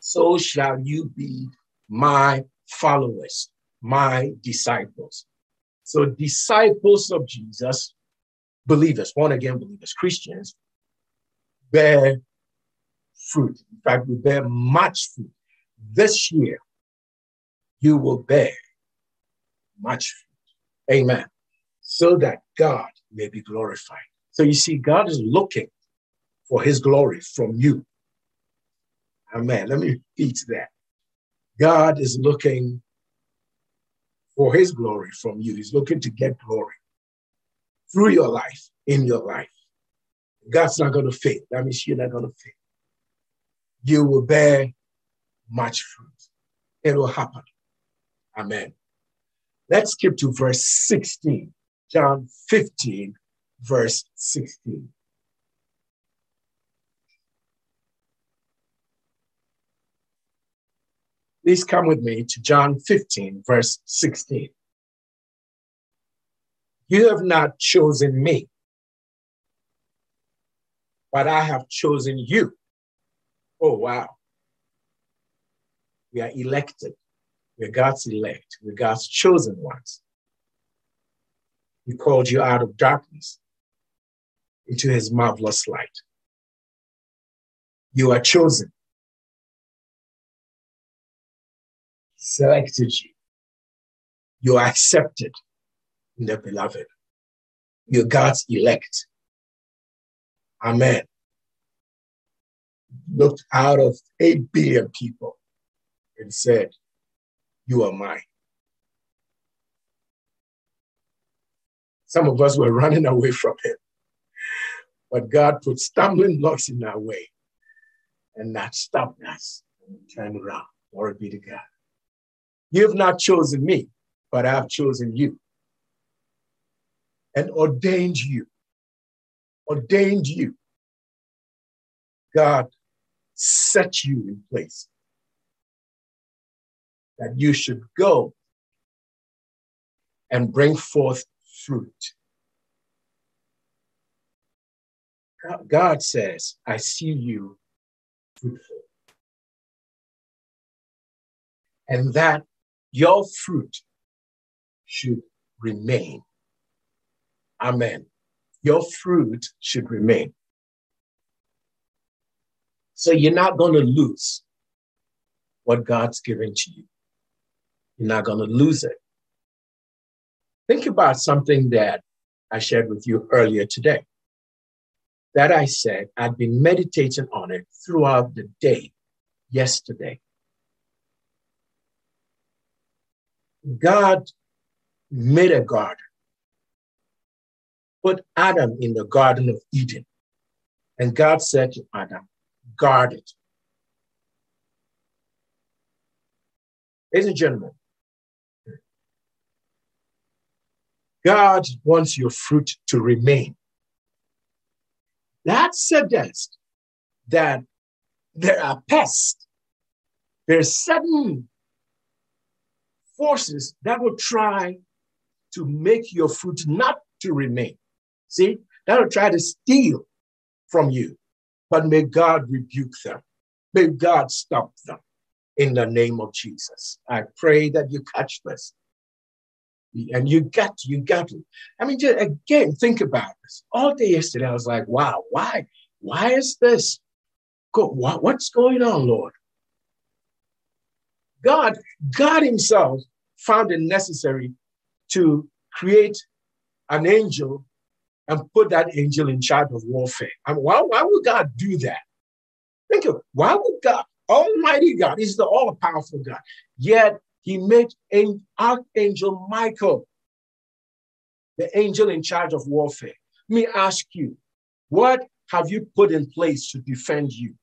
So shall you be my followers, my disciples. So, disciples of Jesus, believers, born again believers, Christians, bear fruit. In fact, we bear much fruit. This year, you will bear much fruit. Amen. So that God may be glorified. So you see, God is looking for his glory from you. Amen. Let me repeat that. God is looking for his glory from you. He's looking to get glory through your life, in your life. God's not going to fail. That means you're not going to fail. You will bear much fruit. It will happen. Amen. Let's skip to verse 16. John 15, verse 16. Please come with me to John 15, verse 16. You have not chosen me, but I have chosen you. Oh, wow. We are elected. We're God's elect. We're God's chosen ones. He called you out of darkness into his marvelous light. You are chosen. Selected you. You are accepted in the beloved. You're God's elect. Amen. Looked out of 8 billion people and said, You are mine. Some of us were running away from him, but God put stumbling blocks in our way and that stopped us and turned around. Glory be to God. You have not chosen me, but I have chosen you. and ordained you. Ordained you. God set you in place that you should go and bring forth fruit. God says, I see you fruitful. And that your fruit should remain. Amen. Your fruit should remain. So you're not going to lose what God's given to you. You're not going to lose it. Think about something that I shared with you earlier today. That I said I'd been meditating on it throughout the day yesterday. God made a garden, put Adam in the Garden of Eden. And God said to Adam, guard it. Ladies and gentlemen, God wants your fruit to remain. That suggests that there are pests. There are certain forces that will try to make your fruit not to remain. See, that will try to steal from you. But may God rebuke them. May God stop them in the name of Jesus. I pray that you catch this. And you got you got it. I mean, just, again, think about this. All day yesterday, I was like, wow, why? Why is this? What's going on, Lord? God, God Himself found it necessary to create an angel and put that angel in charge of warfare. I why, why would God do that? Think of it. Why would God, Almighty God, is the all powerful God, yet He made Archangel Michael the angel in charge of warfare. Let me ask you, what have you put in place to defend you?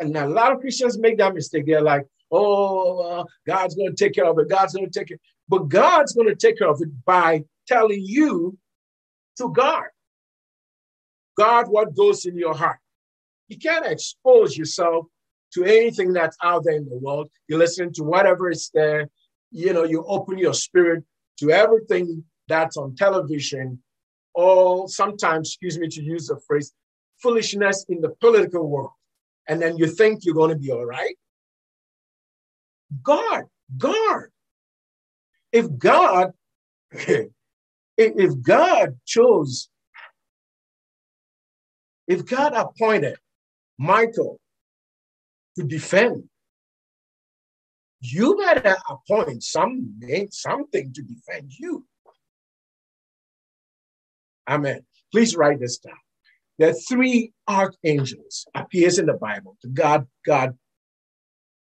And a lot of Christians make that mistake. They're like, oh, uh, God's going to take care of it. God's going to take it. But God's going to take care of it by telling you to guard. Guard what goes in your heart. You can't expose yourself to anything that's out there in the world. You listen to whatever is there. You know, you open your spirit to everything that's on television, or sometimes, excuse me to use the phrase, foolishness in the political world. And then you think you're going to be all right. God, God. If God, if God chose, if God appointed Michael to defend, you better appoint some something to defend you. Amen. Please write this down. There are three archangels appears in the Bible. God, God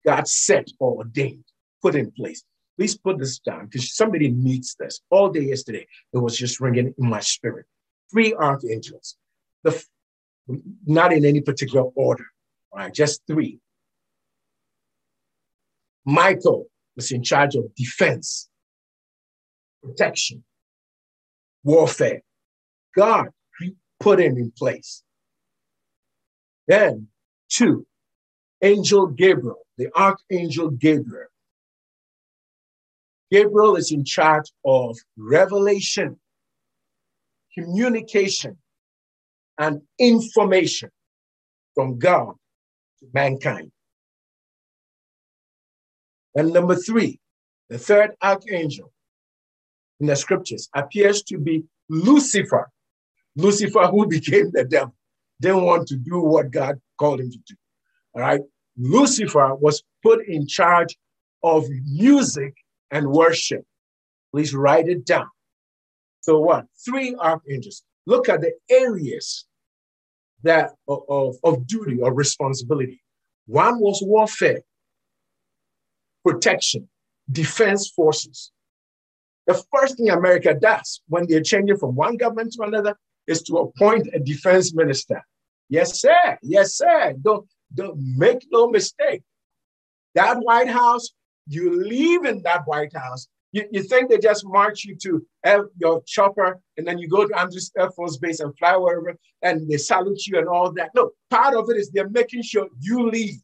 God set or ordained, put in place. Please put this down because somebody needs this. All day yesterday, it was just ringing in my spirit. Three archangels, the, not in any particular order, all right, just three. Michael was in charge of defense, protection, warfare. God put him in place. Then, two, Angel Gabriel the Archangel Gabriel. Gabriel is in charge of revelation, communication, and information from God to mankind. And number three, the third archangel in the scriptures appears to be Lucifer. Lucifer, who became the devil, didn't want to do what God called him to do. All right. Lucifer was put in charge of music and worship. Please write it down. So what? Three archangels. Look at the areas that of, of duty or responsibility. One was warfare, protection, defense forces. The first thing America does when they're changing from one government to another is to appoint a defense minister. Yes, sir. Yes, sir. Don't don't make no mistake. That White House, you leave in that White House, You, you think they just march you to F, your chopper and then you go to Andrews Air Force Base and fly wherever and they salute you and all that. No, part of it is they're making sure you leave.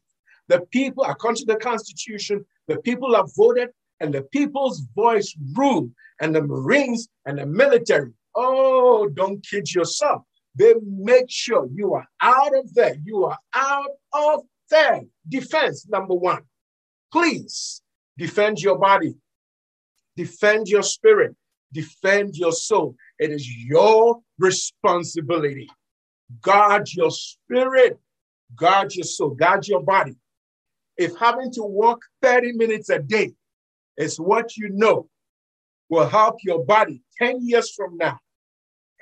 The people, according to the Constitution, the people have voted and the people's voice rule and the Marines and the military. Oh, don't kid yourself. They make sure you are out of there. You are out of there. Defense, number one. Please defend your body, defend your spirit, defend your soul. It is your responsibility. Guard your spirit, guard your soul, guard your body. If having to walk 30 minutes a day is what you know will help your body 10 years from now,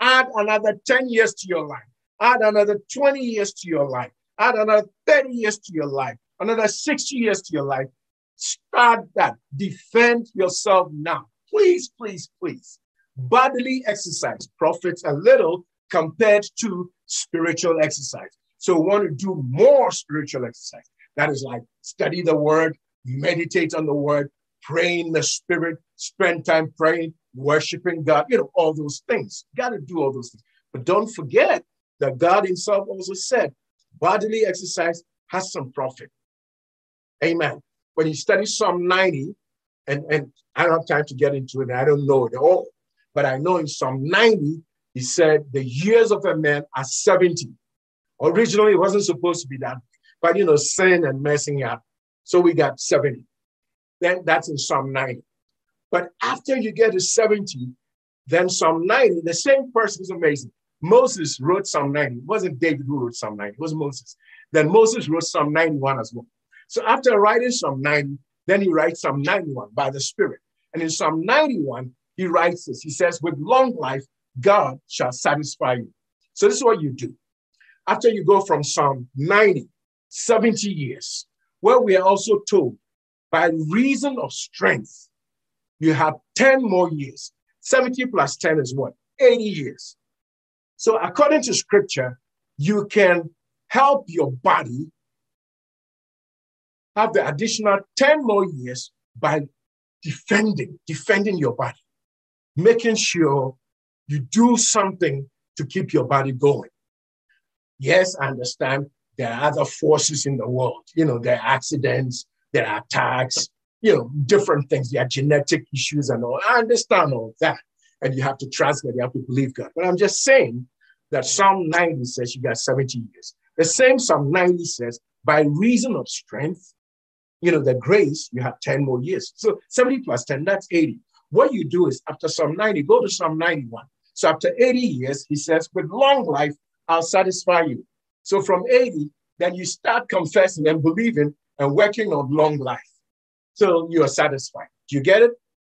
add another 10 years to your life, add another 20 years to your life, add another 30 years to your life, another 60 years to your life. Start that. Defend yourself now. Please, please, please. Bodily exercise profits a little compared to spiritual exercise. So we want to do more spiritual exercise. That is like study the word, meditate on the word, pray in the spirit, spend time praying, worshiping God, you know, all those things. Got to do all those things. But don't forget that God Himself also said bodily exercise has some profit. Amen. When you study Psalm 90, and, and I don't have time to get into it, I don't know it all, but I know in Psalm 90, he said, The years of a man are 70. Originally, it wasn't supposed to be that, but you know, sin and messing up. So we got 70. Then that's in Psalm 90. But after you get to 70, then Psalm 90, the same person is amazing. Moses wrote Psalm 90. It wasn't David who wrote Psalm 90, it was Moses. Then Moses wrote Psalm 91 as well. So after writing Psalm 90, then he writes Psalm 91 by the Spirit. And in Psalm 91, he writes this. He says, With long life, God shall satisfy you. So this is what you do. After you go from Psalm 90, 70 years, where we are also told, by reason of strength, you have 10 more years. 70 plus 10 is what? 80 years. So, according to scripture, you can help your body have the additional 10 more years by defending, defending your body, making sure you do something to keep your body going. Yes, I understand there are other forces in the world. You know, there are accidents, there are attacks, you know, different things. There are genetic issues and all. I understand all that. And you have to trust God, you have to believe God. But I'm just saying that Psalm 90 says you got 70 years. The same Psalm 90 says, by reason of strength, you know, the grace, you have 10 more years. So 70 plus 10, that's 80. What you do is after Psalm 90, go to Psalm 91. So after 80 years, he says, with long life, I'll satisfy you. So from 80, then you start confessing and believing and working on long life till you are satisfied. Do you get it?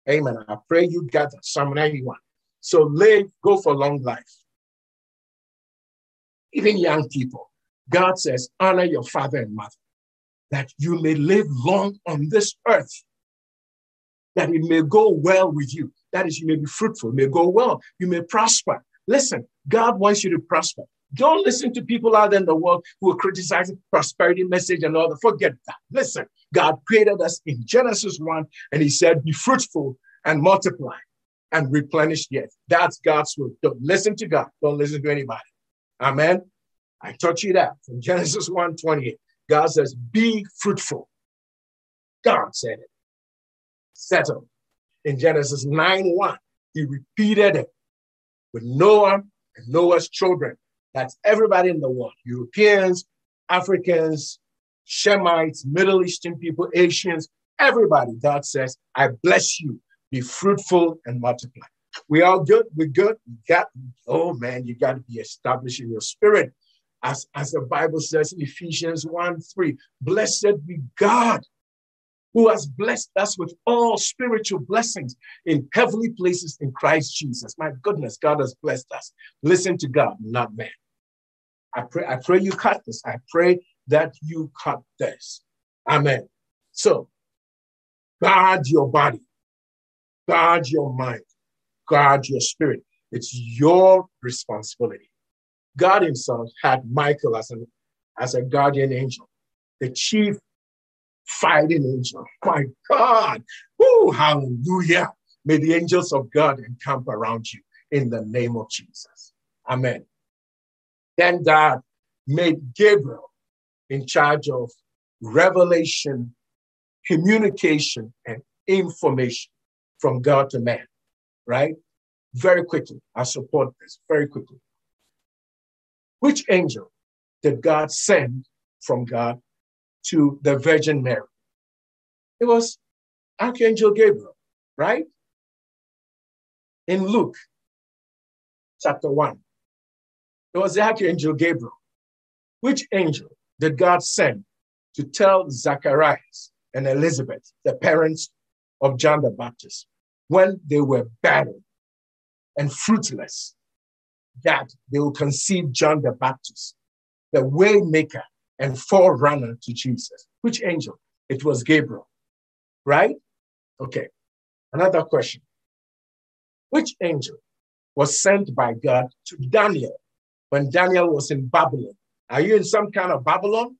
Amen. I pray you that. Psalm 91. So live, go for long life. Even young people, God says, honor your father and mother, that you may live long on this earth, that it may go well with you. That is, you may be fruitful, may go well, you may prosper. Listen, God wants you to prosper. Don't listen to people out there in the world who are criticizing prosperity message and all that. Forget that. Listen, God created us in Genesis 1 and he said, be fruitful and multiply and replenish the earth. That's God's word. Don't listen to God. Don't listen to anybody. Amen. I taught you that from Genesis 1 28. God says, be fruitful. God said it. Settled. In Genesis 9 1, he repeated it with Noah and Noah's children. That's everybody in the world Europeans, Africans, Shemites, Middle Eastern people, Asians, everybody. God says, I bless you. Be fruitful and multiply. We all good. We're good. We got, oh man, you got to be established in your spirit. As, as the Bible says in Ephesians 1 3, blessed be God who has blessed us with all spiritual blessings in heavenly places in Christ Jesus. My goodness, God has blessed us. Listen to God, not man. I pray, I pray you cut this. I pray that you cut this. Amen. So guard your body, guard your mind, guard your spirit. It's your responsibility. God Himself had Michael as, an, as a guardian angel, the chief fighting angel. My God. Oh, hallelujah. May the angels of God encamp around you in the name of Jesus. Amen. Then God made Gabriel in charge of revelation, communication, and information from God to man, right? Very quickly, I support this very quickly. Which angel did God send from God to the Virgin Mary? It was Archangel Gabriel, right? In Luke chapter 1, it was the Archangel Gabriel. Which angel did God send to tell Zacharias and Elizabeth, the parents of John the Baptist, when they were barren and fruitless, that they will conceive John the Baptist, the waymaker and forerunner to Jesus. Which angel? It was Gabriel, right? Okay. Another question. Which angel was sent by God to Daniel when Daniel was in Babylon? Are you in some kind of Babylon?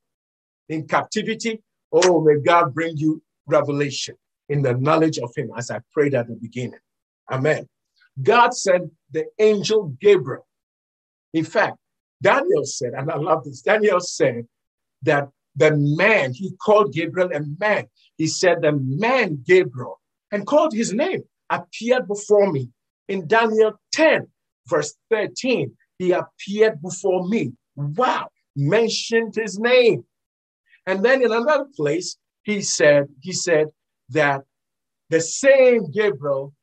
In captivity? Oh, may God bring you revelation in the knowledge of Him as I prayed at the beginning. Amen. God sent the angel Gabriel. In fact, Daniel said, and I love this, Daniel said that the man, he called Gabriel a man. He said, the man Gabriel, and called his name, appeared before me. In Daniel 10, verse 13, he appeared before me. Wow, mentioned his name. And then in another place, he said, he said that the same Gabriel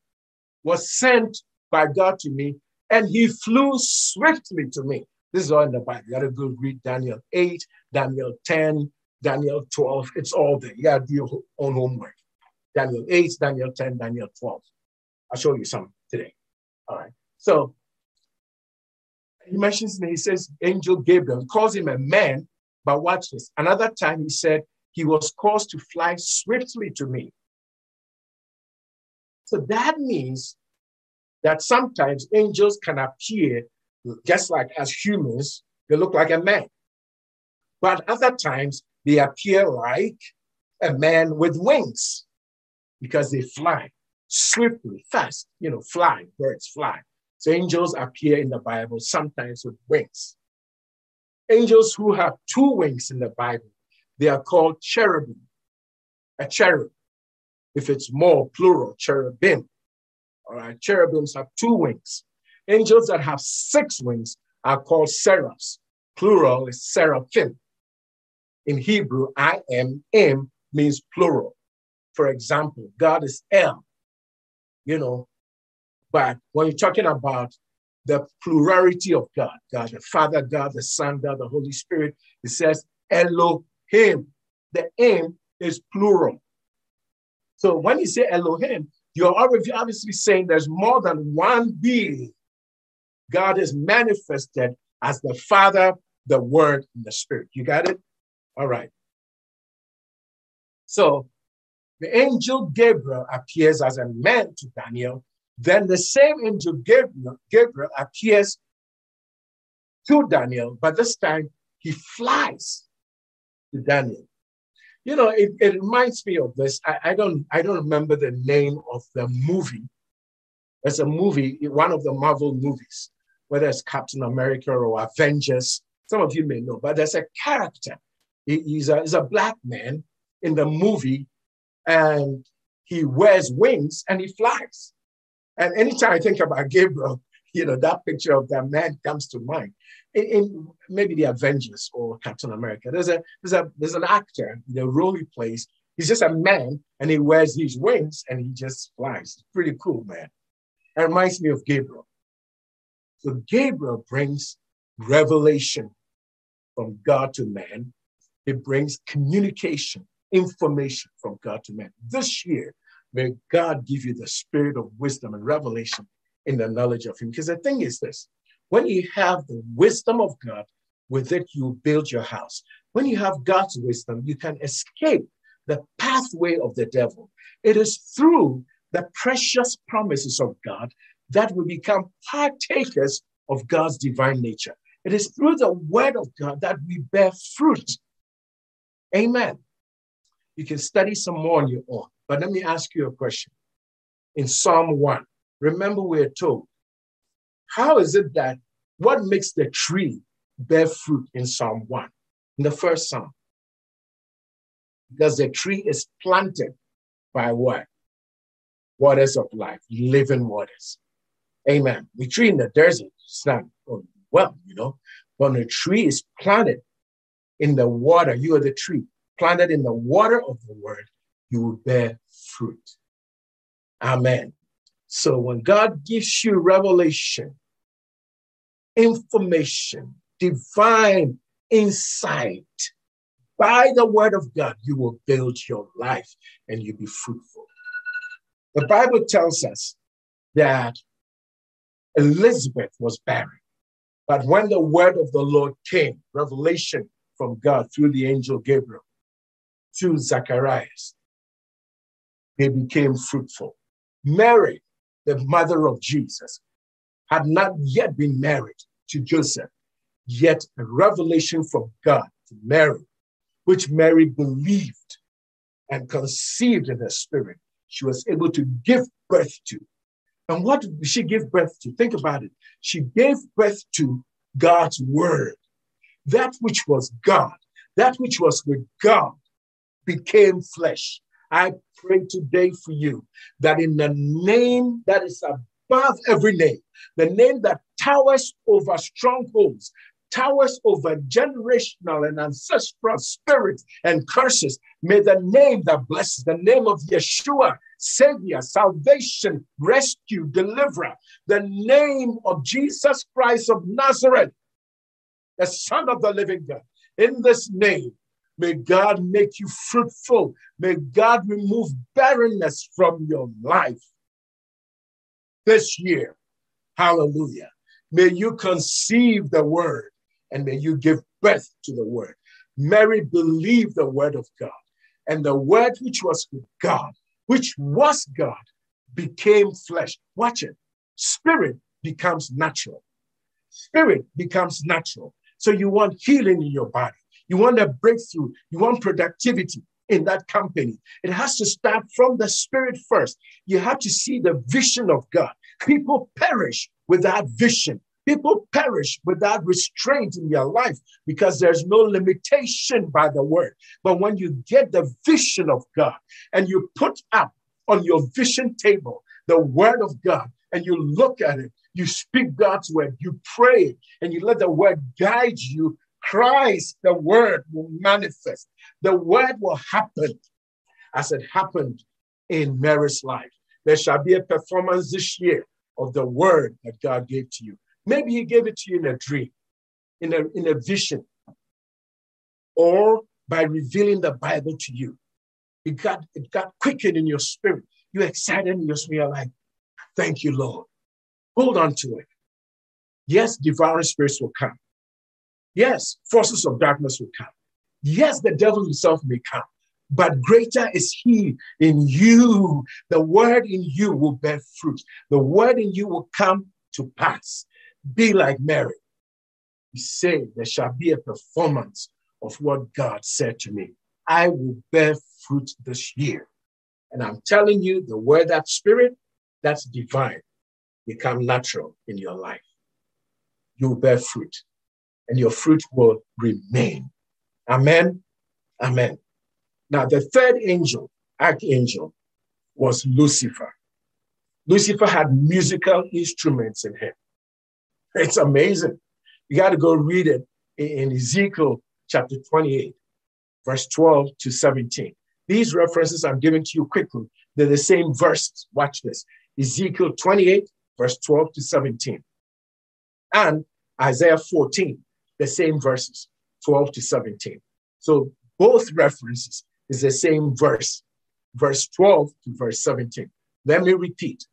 was sent by God to me, and he flew swiftly to me. This is all in the Bible. You got to go read Daniel 8, Daniel 10, Daniel 12. It's all there. You got to do your own homework. Daniel 8, Daniel 10, Daniel 12. I'll show you some today. All right. So he mentions me. He says, Angel Gabriel calls him a man, but watch this. Another time he said, he was caused to fly swiftly to me. So that means that sometimes angels can appear just like as humans, they look like a man. But other times they appear like a man with wings because they fly swiftly, fast, you know, fly, birds fly. So angels appear in the Bible sometimes with wings. Angels who have two wings in the Bible, they are called cherubim, a cherub. If it's more plural, cherubim. All right, cherubims have two wings. Angels that have six wings are called seraphs. Plural is seraphim. In Hebrew, I am, means plural. For example, God is El, you know, but when you're talking about the plurality of God, God the Father, God the Son, God the Holy Spirit, it says Elohim. The aim is plural. So when you say Elohim, you're obviously saying there's more than one being God is manifested as the Father, the Word, and the Spirit. You got it? All right. So the angel Gabriel appears as a man to Daniel. Then the same angel Gabriel, Gabriel appears to Daniel, but this time he flies to Daniel. You know, it, it reminds me of this. I, I don't I don't remember the name of the movie. It's a movie, one of the Marvel movies whether it's Captain America or Avengers. Some of you may know, but there's a character. He, he's, a, he's a black man in the movie, and he wears wings and he flies. And anytime I think about Gabriel, you know, that picture of that man comes to mind. In, in, maybe the Avengers or Captain America, there's a there's a there's an actor, the role he plays. He's just a man and he wears these wings and he just flies. It's pretty cool, man. It reminds me of Gabriel. So Gabriel brings revelation from God to man. It brings communication, information from God to man. This year, may God give you the spirit of wisdom and revelation in the knowledge of Him. Because the thing is this when you have the wisdom of God, with it you build your house. When you have God's wisdom, you can escape the pathway of the devil. It is through the precious promises of God that we become partakers of God's divine nature. It is through the word of God that we bear fruit. Amen. You can study some more on your own. But let me ask you a question. In Psalm 1, remember we're told, how is it that what makes the tree bear fruit in Psalm 1, in the first Psalm? Because the tree is planted by what? Waters of life, living waters. Amen. The tree in the desert, it's not well, you know, when a tree is planted in the water, you are the tree, planted in the water of the word, you will bear fruit. Amen. So when God gives you revelation, information, divine insight by the word of God, you will build your life and you'll be fruitful. The Bible tells us that Elizabeth was barren. But when the word of the Lord came, revelation from God through the angel Gabriel to Zacharias, they became fruitful. Mary, the mother of Jesus, had not yet been married to Joseph, yet a revelation from God to Mary, which Mary believed and conceived in her spirit, she was able to give birth to. And what did she give birth to? Think about it. She gave birth to God's word. That which was God, that which was with God, became flesh. I pray today for you that in the name that is above every name, the name that towers over strongholds, towers over generational and ancestral spirits and curses. May the name that blesses, the name of Yeshua, Savior, salvation, rescue, deliverer, the name of Jesus Christ of Nazareth, the Son of the living God. In this name, may God make you fruitful. May God remove barrenness from your life this year. Hallelujah. May you conceive the word and may you give birth to the word. Mary believed the word of God, and the word which was with God, which was God, became flesh. Watch it. Spirit becomes natural. Spirit becomes natural. So you want healing in your body. You want a breakthrough. You want productivity in that company. It has to start from the spirit first. You have to see the vision of God. People perish without vision. People perish without restraint in their life because there's no limitation by the word. But when you get the vision of God and you put up on your vision table the word of God and you look at it, you speak God's word, you pray, and you let the word guide you, Christ, the word will manifest. The word will happen as it happened in Mary's life. There shall be a performance this year of the word that God gave to you. Maybe he gave it to you in a dream, in a, in a vision, or by revealing the Bible to you. It got, it got quickened in your spirit. You're excited in your spirit. You're like, thank you, Lord. Hold on to it. Yes, devouring spirits will come. Yes, forces of darkness will come. Yes, the devil himself may come. But greater is he in you. The word in you will bear fruit. The word in you will come to pass be like Mary. He said, There shall be a performance of what God said to me. I will bear fruit this year. And I'm telling you, the word, that spirit, that's divine, become natural in your life. You will bear fruit, and your fruit will remain. Amen. Amen. Now, the third angel, archangel, was Lucifer. Lucifer had musical instruments in him. It's amazing. You got to go read it in Ezekiel chapter 28, verse 12 to 17. These references I'm giving to you quickly. They're the same verses. Watch this Ezekiel 28, verse 12 to 17. And Isaiah 14, the same verses, 12 to 17. So both references is the same verse, verse 12 to verse 17. Let me repeat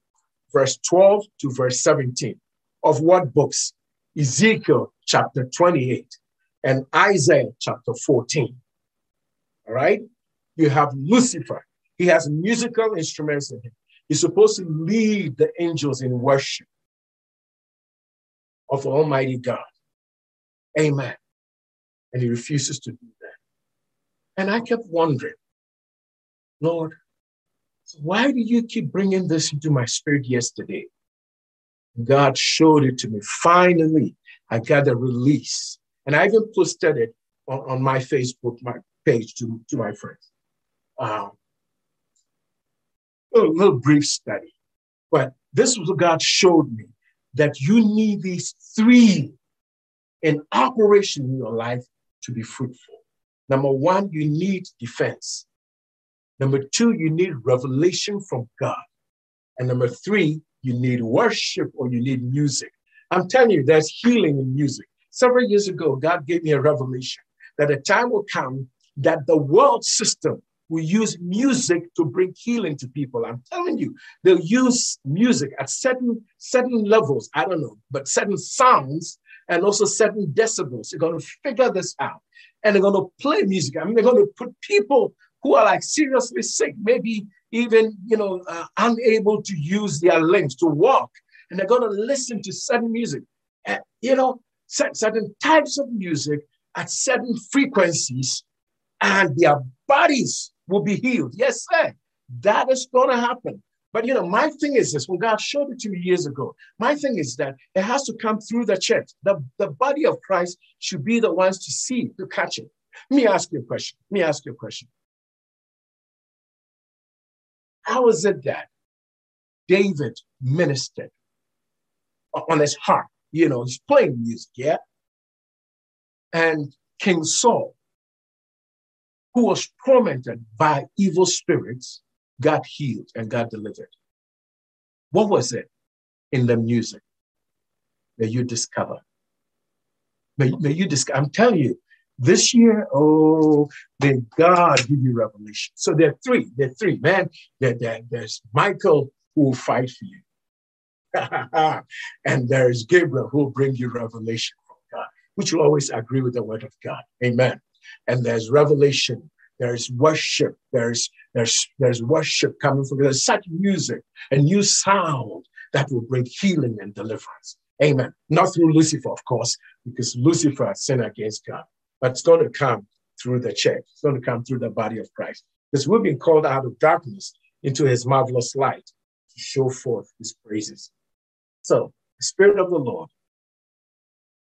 verse 12 to verse 17 of what books? Ezekiel chapter 28 and Isaiah chapter 14. All right? You have Lucifer. He has musical instruments in him. He's supposed to lead the angels in worship of Almighty God. Amen. And he refuses to do that. And I kept wondering, Lord, why do you keep bringing this into my spirit yesterday? God showed it to me. Finally, I got a release. And I even posted it on, on my Facebook my page to, to my friends. Um, a little brief study. But this was what God showed me that you need these three in operation in your life to be fruitful. Number one, you need defense. Number two, you need revelation from God. And number three, you need worship or you need music. I'm telling you, there's healing in music. Several years ago, God gave me a revelation that a time will come that the world system will use music to bring healing to people. I'm telling you, they'll use music at certain certain levels. I don't know, but certain sounds and also certain decibels. They're going to figure this out, and they're going to play music. I mean, they're going to put people who are like seriously sick, maybe even you know uh, unable to use their limbs to walk, and they're going to listen to certain music. You know, certain types of music at certain frequencies, and their bodies will be healed. Yes, sir. That is going to happen. But you know, my thing is this when God showed it to me years ago, my thing is that it has to come through the church. The, the body of Christ should be the ones to see, to catch it. Let me ask you a question. Let me ask you a question. How is it that David ministered on his harp? You know, he's playing music, yeah? And King Saul who was tormented by evil spirits got healed and got delivered. What was it in the music that you discover? May, may you discover, I'm telling you, this year, oh, may God give you revelation. So there are three, there are three, man. There, there, there's Michael who will fight for you. and there's Gabriel who will bring you revelation from God, which will always agree with the word of God. Amen and there's revelation there's worship. There's there's there's worship coming from there's such music a new sound that will bring healing and deliverance. Amen. Not through lucifer of course because lucifer sinned against god but it's going to come through the church. It's going to come through the body of christ. Because we've been called out of darkness into his marvelous light to show forth his praises. So the spirit of the lord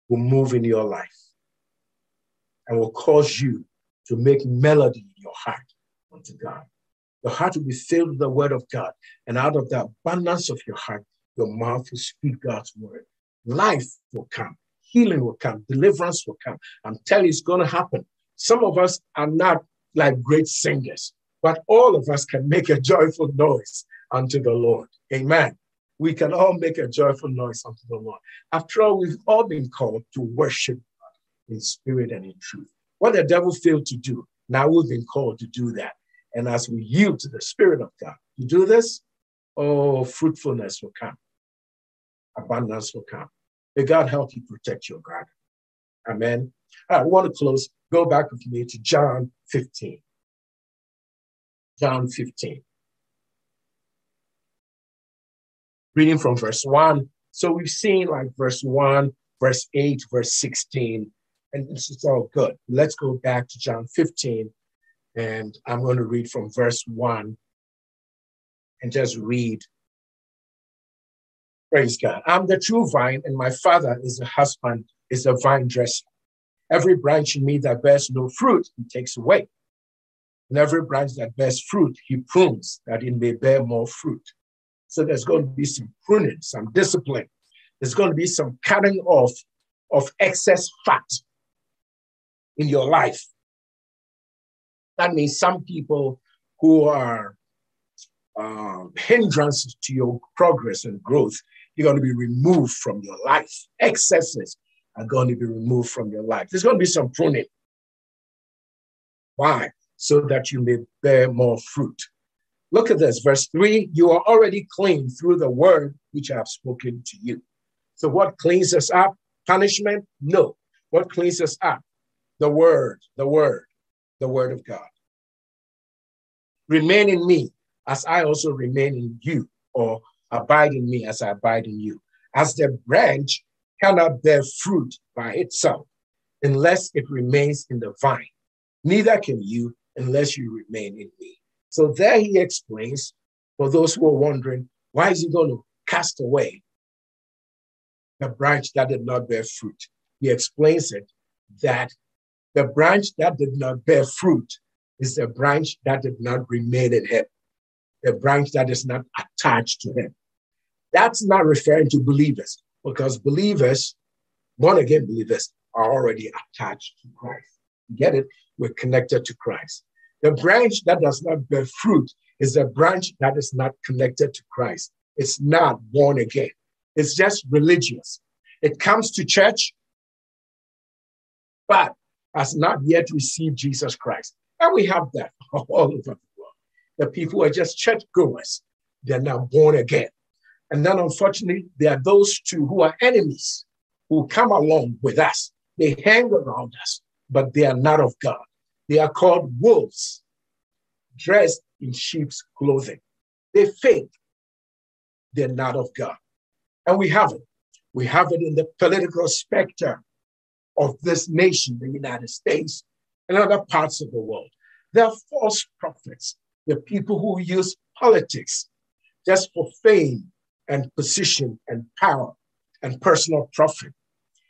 will move in your life and will cause you to make melody in your heart unto God. Your heart will be filled with the word of God, and out of the abundance of your heart, your mouth will speak God's word. Life will come, healing will come, deliverance will come. I'm telling you, it's going to happen. Some of us are not like great singers, but all of us can make a joyful noise unto the Lord. Amen. We can all make a joyful noise unto the Lord. After all, we've all been called to worship in spirit and in truth. What the devil failed to do, now we've been called to do that. And as we yield to the Spirit of God to do this, oh, fruitfulness will come, abundance will come. May God help you protect your garden. Amen. I want to close. Go back with me to John 15. John 15. Reading from verse 1. So we've seen like verse 1, verse 8, verse 16, and this is all good. Let's go back to John 15, and I'm going to read from verse 1 and just read. Praise God. I'm the true vine, and my father is the husband, is the vine dresser. Every branch in me that bears no fruit, he takes away. And every branch that bears fruit, he prunes that it may bear more fruit. So there's going to be some pruning, some discipline. There's going to be some cutting off of excess fat in your life. That means some people who are um, hindrances to your progress and growth, you're going to be removed from your life. Excesses are going to be removed from your life. There's going to be some pruning. Why? So that you may bear more fruit. Look at this, verse three. You are already clean through the word which I have spoken to you. So, what cleans us up? Punishment? No. What cleans us up? The word, the word, the word of God. Remain in me as I also remain in you, or abide in me as I abide in you. As the branch cannot bear fruit by itself unless it remains in the vine, neither can you unless you remain in me. So there he explains, for those who are wondering, why is he going to cast away the branch that did not bear fruit? He explains it that the branch that did not bear fruit is the branch that did not remain in him, the branch that is not attached to him. That's not referring to believers, because believers, born again believers, are already attached to Christ. get it? We're connected to Christ. The branch that does not bear fruit is a branch that is not connected to Christ. It's not born again. It's just religious. It comes to church, but has not yet received Jesus Christ. And we have that all over the world. The people are just church goers. They're now born again. And then, unfortunately, there are those two who are enemies who come along with us. They hang around us, but they are not of God. They are called wolves, dressed in sheep's clothing. They fake. They're not of God. And we have it. We have it in the political spectrum of this nation, the United States, and other parts of the world. There are false prophets, the people who use politics just for fame and position and power and personal profit.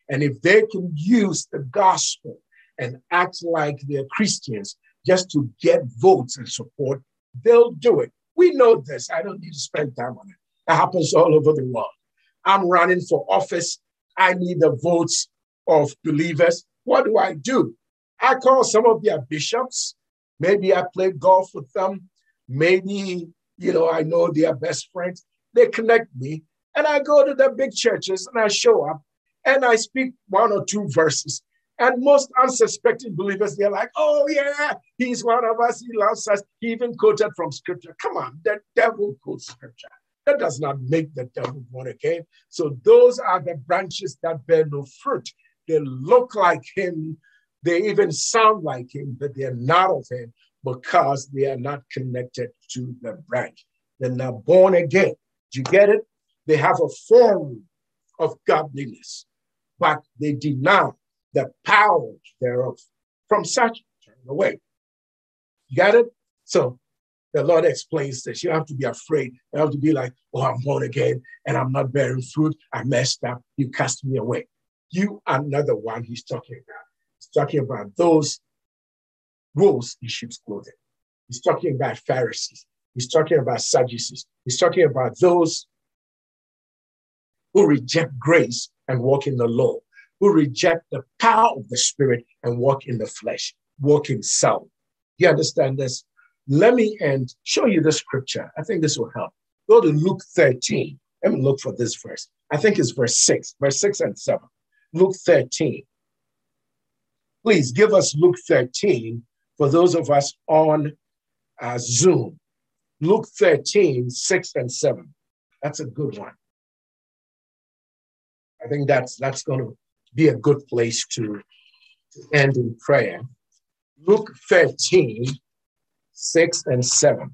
And if they can use the gospel and act like they're Christians just to get votes and support, they'll do it. We know this. I don't need to spend time on it. It happens all over the world. I'm running for office. I need the votes of believers. What do I do? I call some of their bishops. Maybe I play golf with them. Maybe, you know, I know their best friends. They connect me. And I go to the big churches and I show up and I speak one or two verses. And most unsuspecting believers, they're like, oh, yeah, he's one of us. He loves us. He even quoted from scripture. Come on, the devil quotes scripture. That does not make the devil born again. So those are the branches that bear no fruit. They look like him. They even sound like him, but they're not of him because they are not connected to the branch. They're not born again. Do you get it? They have a form of godliness, but they deny the power thereof. From such, turn away. You got it? So the Lord explains this. You have to be afraid. You have to be like, oh, I'm born again and I'm not bearing fruit. I messed up. You cast me away. You are not the one he's talking about. He's talking about those wolves in sheep's clothing. He's talking about Pharisees. He's talking about Sadducees. He's talking about those who reject grace and walk in the law, who reject the power of the Spirit and walk in the flesh, walk in self. You understand this? Let me and show you the scripture. I think this will help. Go to Luke 13. Let me look for this verse. I think it's verse 6, verse 6 and 7. Luke 13. Please give us Luke 13 for those of us on uh, Zoom. Luke 13, 6 and 7. That's a good one. I think that's that's going to be a good place to, to end in prayer. Luke 13, 6 and 7.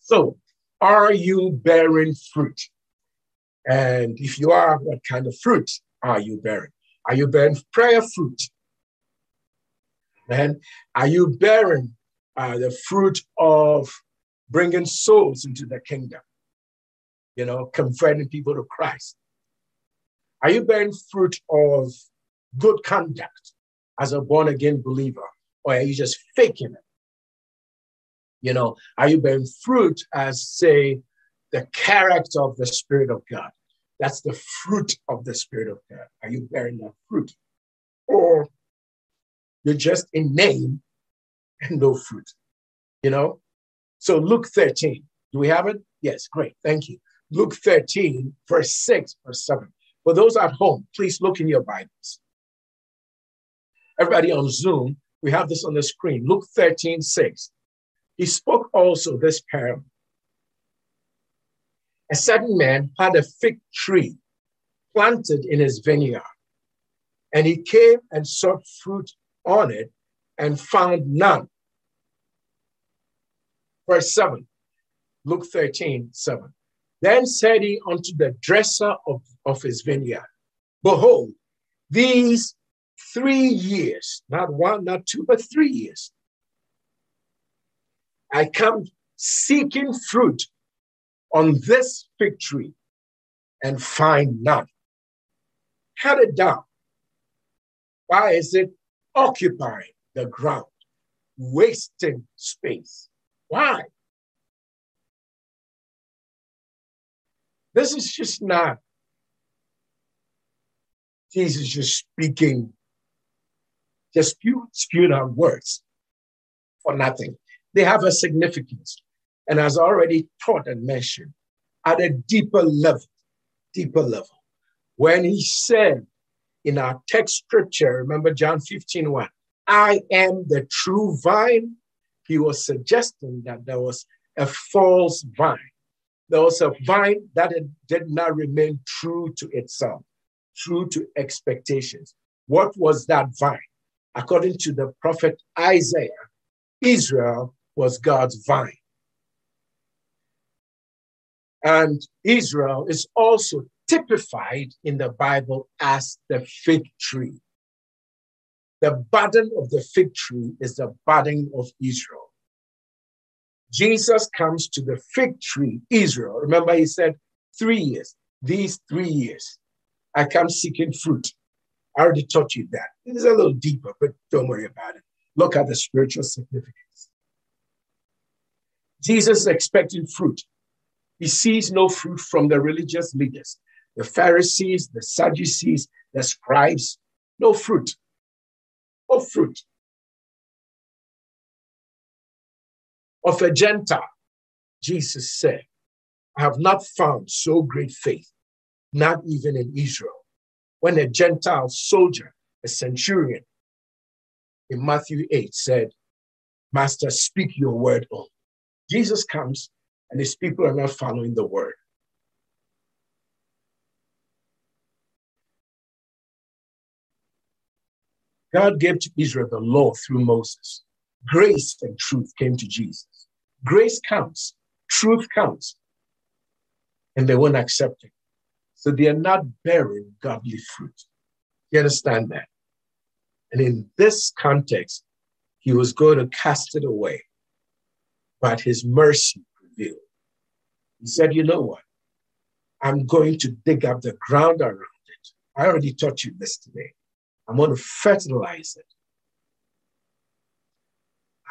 So, are you bearing fruit? And if you are, what kind of fruit are you bearing? Are you bearing prayer fruit? And are you bearing uh, the fruit of bringing souls into the kingdom, you know, converting people to Christ? Are you bearing fruit of good conduct as a born again believer, or are you just faking it? You know, are you bearing fruit as, say, the character of the Spirit of God? That's the fruit of the Spirit of God. Are you bearing that fruit? Or you're just in name and no fruit, you know? So Luke 13, do we have it? Yes, great, thank you. Luke 13, verse 6, verse 7. For those at home, please look in your Bibles. Everybody on Zoom, we have this on the screen. Luke 13, 6. He spoke also this parable. A certain man had a fig tree planted in his vineyard, and he came and sought fruit on it and found none. Verse 7, Luke 13, 7. Then said he unto the dresser of, of his vineyard, Behold, these three years, not one, not two, but three years. I come seeking fruit on this fig tree and find none. Cut it down. Why is it occupying the ground, wasting space? Why? This is just not Jesus just speaking, just spew, out words for nothing. They have a significance. And as already taught and mentioned, at a deeper level, deeper level, when he said in our text scripture, remember John 15, 1, I am the true vine, he was suggesting that there was a false vine. There was a vine that did not remain true to itself true to expectations. What was that vine? According to the prophet Isaiah, Israel was God's vine. And Israel is also typified in the Bible as the fig tree. The budding of the fig tree is the budding of Israel. Jesus comes to the fig tree, Israel. Remember, he said three years, these three years. I come seeking fruit. I already taught you that. It is a little deeper, but don't worry about it. Look at the spiritual significance. Jesus is expecting fruit. He sees no fruit from the religious leaders, the Pharisees, the Sadducees, the scribes. No fruit. No fruit. Of a Gentile, Jesus said, I have not found so great faith not even in Israel. When a Gentile soldier, a centurion in Matthew 8 said, Master, speak your word on. Jesus comes and his people are not following the word. God gave to Israel the law through Moses. Grace and truth came to Jesus. Grace comes, truth comes, and they won't accept it. So they are not bearing godly fruit. You understand that? And in this context, he was going to cast it away, but his mercy prevailed. He said, You know what? I'm going to dig up the ground around it. I already taught you this today. I'm going to fertilize it.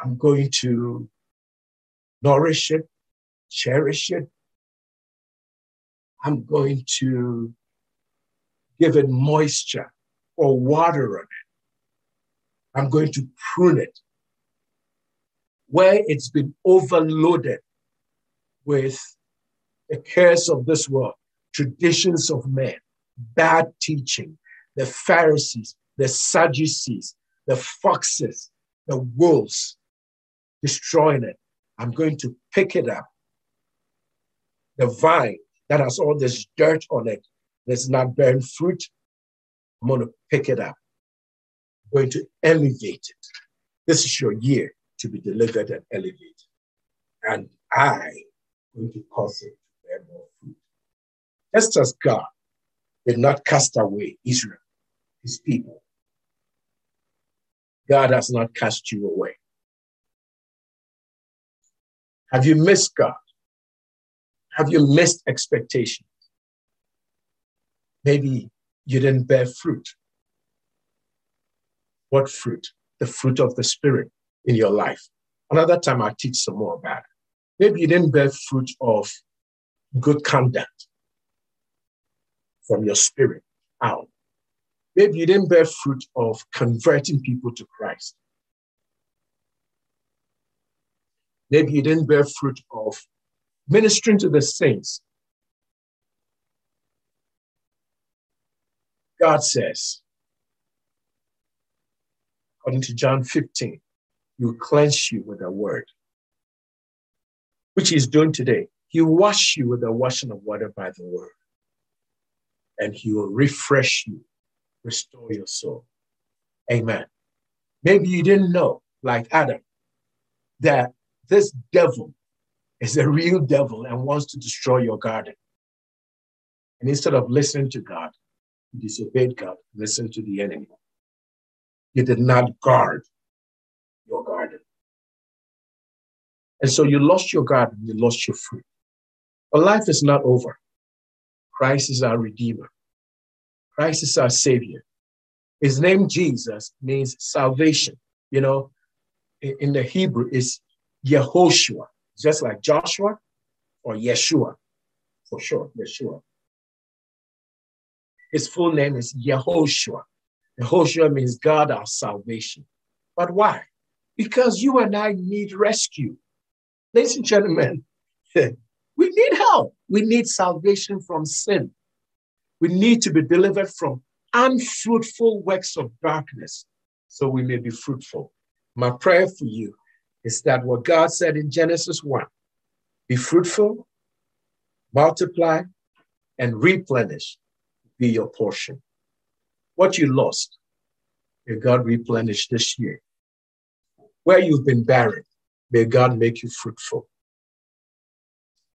I'm going to nourish it, cherish it, I'm going to give it moisture or water on it. I'm going to prune it. Where it's been overloaded with the cares of this world, traditions of men, bad teaching, the Pharisees, the Sadducees, the foxes, the wolves, destroying it. I'm going to pick it up. The vine that has all this dirt on it that's not bearing fruit, I'm going to pick it up. I'm going to elevate it. This is your year to be delivered and elevated. And I going to cause it to bear more fruit. Just as God did not cast away Israel, his people, God has not cast you away. Have you missed God? Have you missed expectations? Maybe you didn't bear fruit. What fruit? The fruit of the Spirit in your life. Another time I'll teach some more about it. Maybe you didn't bear fruit of good conduct from your spirit out. Maybe you didn't bear fruit of converting people to Christ. Maybe you didn't bear fruit of ministering to the saints. God says, according to John 15, Will cleanse you with a word, which He's doing today. He wash you with the washing of water by the word, and He will refresh you, restore your soul. Amen. Maybe you didn't know, like Adam, that this devil is a real devil and wants to destroy your garden. And instead of listening to God, you disobeyed God, listen to the enemy. You did not guard And so you lost your garden, you lost your fruit. But life is not over. Christ is our Redeemer, Christ is our Savior. His name, Jesus, means salvation. You know, in the Hebrew, is Yehoshua, just like Joshua or Yeshua, for sure, Yeshua. His full name is Yehoshua. Yehoshua means God our salvation. But why? Because you and I need rescue. Ladies and gentlemen, we need help. We need salvation from sin. We need to be delivered from unfruitful works of darkness so we may be fruitful. My prayer for you is that what God said in Genesis 1 be fruitful, multiply, and replenish be your portion. What you lost, may God replenish this year. Where you've been barren, may God make you fruitful.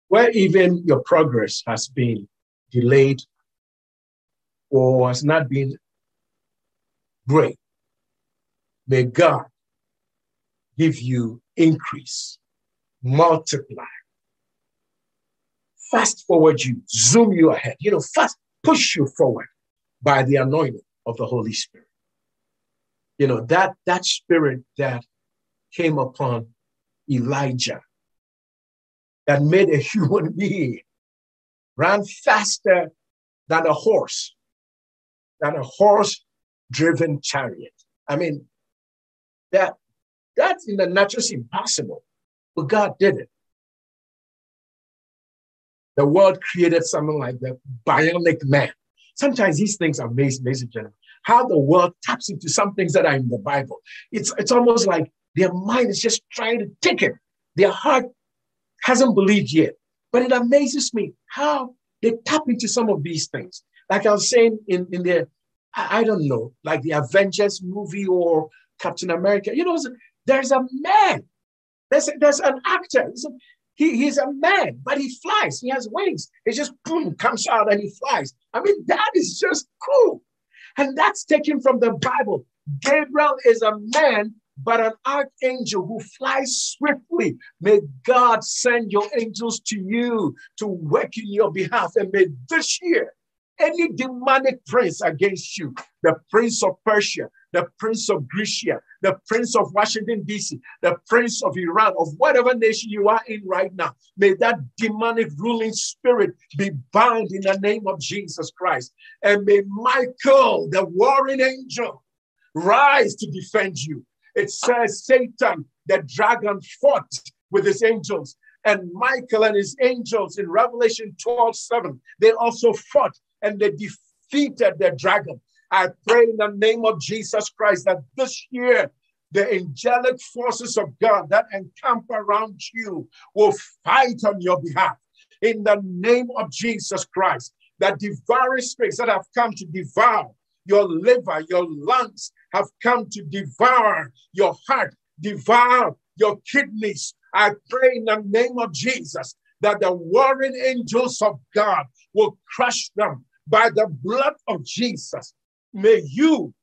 Where even your progress has been delayed or has not been great, may God give you increase, multiply, fast forward you, zoom you ahead, you know, fast push you forward by the anointing of the Holy Spirit. You know, that, that spirit that came upon Elijah that made a human being run faster than a horse, than a horse driven chariot. I mean, that that's in the natural impossible, but God did it. The world created something like the bionic man. Sometimes these things amaze, ladies and gentlemen, how the world taps into some things that are in the Bible. It's, it's almost like their mind is just trying to take it. Their heart hasn't believed yet. But it amazes me how they tap into some of these things. Like I was saying in, in the, I don't know, like the Avengers movie or Captain America. You know, there's a man, there's, a, there's an actor, he, he's a man, but he flies. He has wings. He just boom, comes out and he flies. I mean, that is just cool. And that's taken from the Bible. Gabriel is a man, but an archangel who flies swiftly. May God send your angels to you to work in your behalf. And may this year, any demonic prince against you, the prince of Persia, the prince of Grecia, the prince of Washington, D.C., the prince of Iran, of whatever nation you are in right now, may that demonic ruling spirit be bound in the name of Jesus Christ. And may Michael, the warring angel, rise to defend you. It says Satan, the dragon, fought with his angels. And Michael and his angels in Revelation 12 7, they also fought and they defeated the dragon. I pray in the name of Jesus Christ that this year, the angelic forces of God that encamp around you will fight on your behalf. In the name of Jesus Christ, that devouring spirits that have come to devour your liver, your lungs, have come to devour your heart, devour your kidneys. I pray in the name of Jesus that the warring angels of God will crush them by the blood of Jesus. May you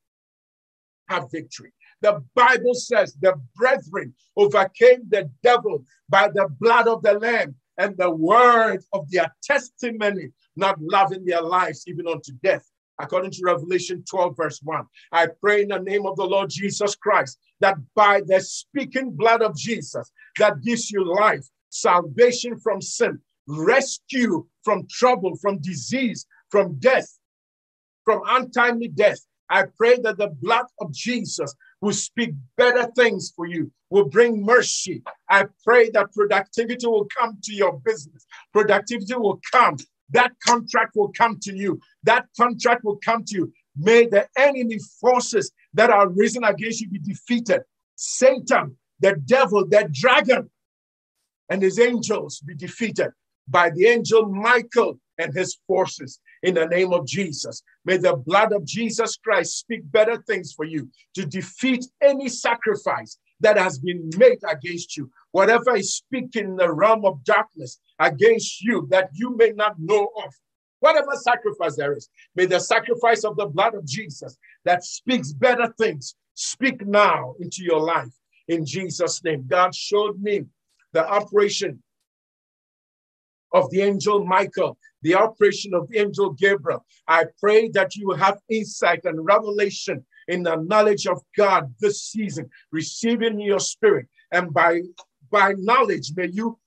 have victory. The Bible says the brethren overcame the devil by the blood of the Lamb and the word of their testimony, not loving their lives even unto death. According to Revelation 12, verse 1, I pray in the name of the Lord Jesus Christ that by the speaking blood of Jesus that gives you life, salvation from sin, rescue from trouble, from disease, from death, from untimely death. I pray that the blood of Jesus will speak better things for you, will bring mercy. I pray that productivity will come to your business. Productivity will come. That contract will come to you. That contract will come to you. May the enemy forces that are risen against you be defeated. Satan, the devil, the dragon, and his angels be defeated by the angel Michael and his forces in the name of Jesus. May the blood of Jesus Christ speak better things for you to defeat any sacrifice that has been made against you. Whatever is speaking in the realm of darkness against you that you may not know of, Whatever sacrifice there is, may the sacrifice of the blood of Jesus that speaks better things speak now into your life in Jesus' name. God showed me the operation of the angel Michael, the operation of the angel Gabriel. I pray that you have insight and revelation in the knowledge of God this season, receiving your spirit. And by, by knowledge, may you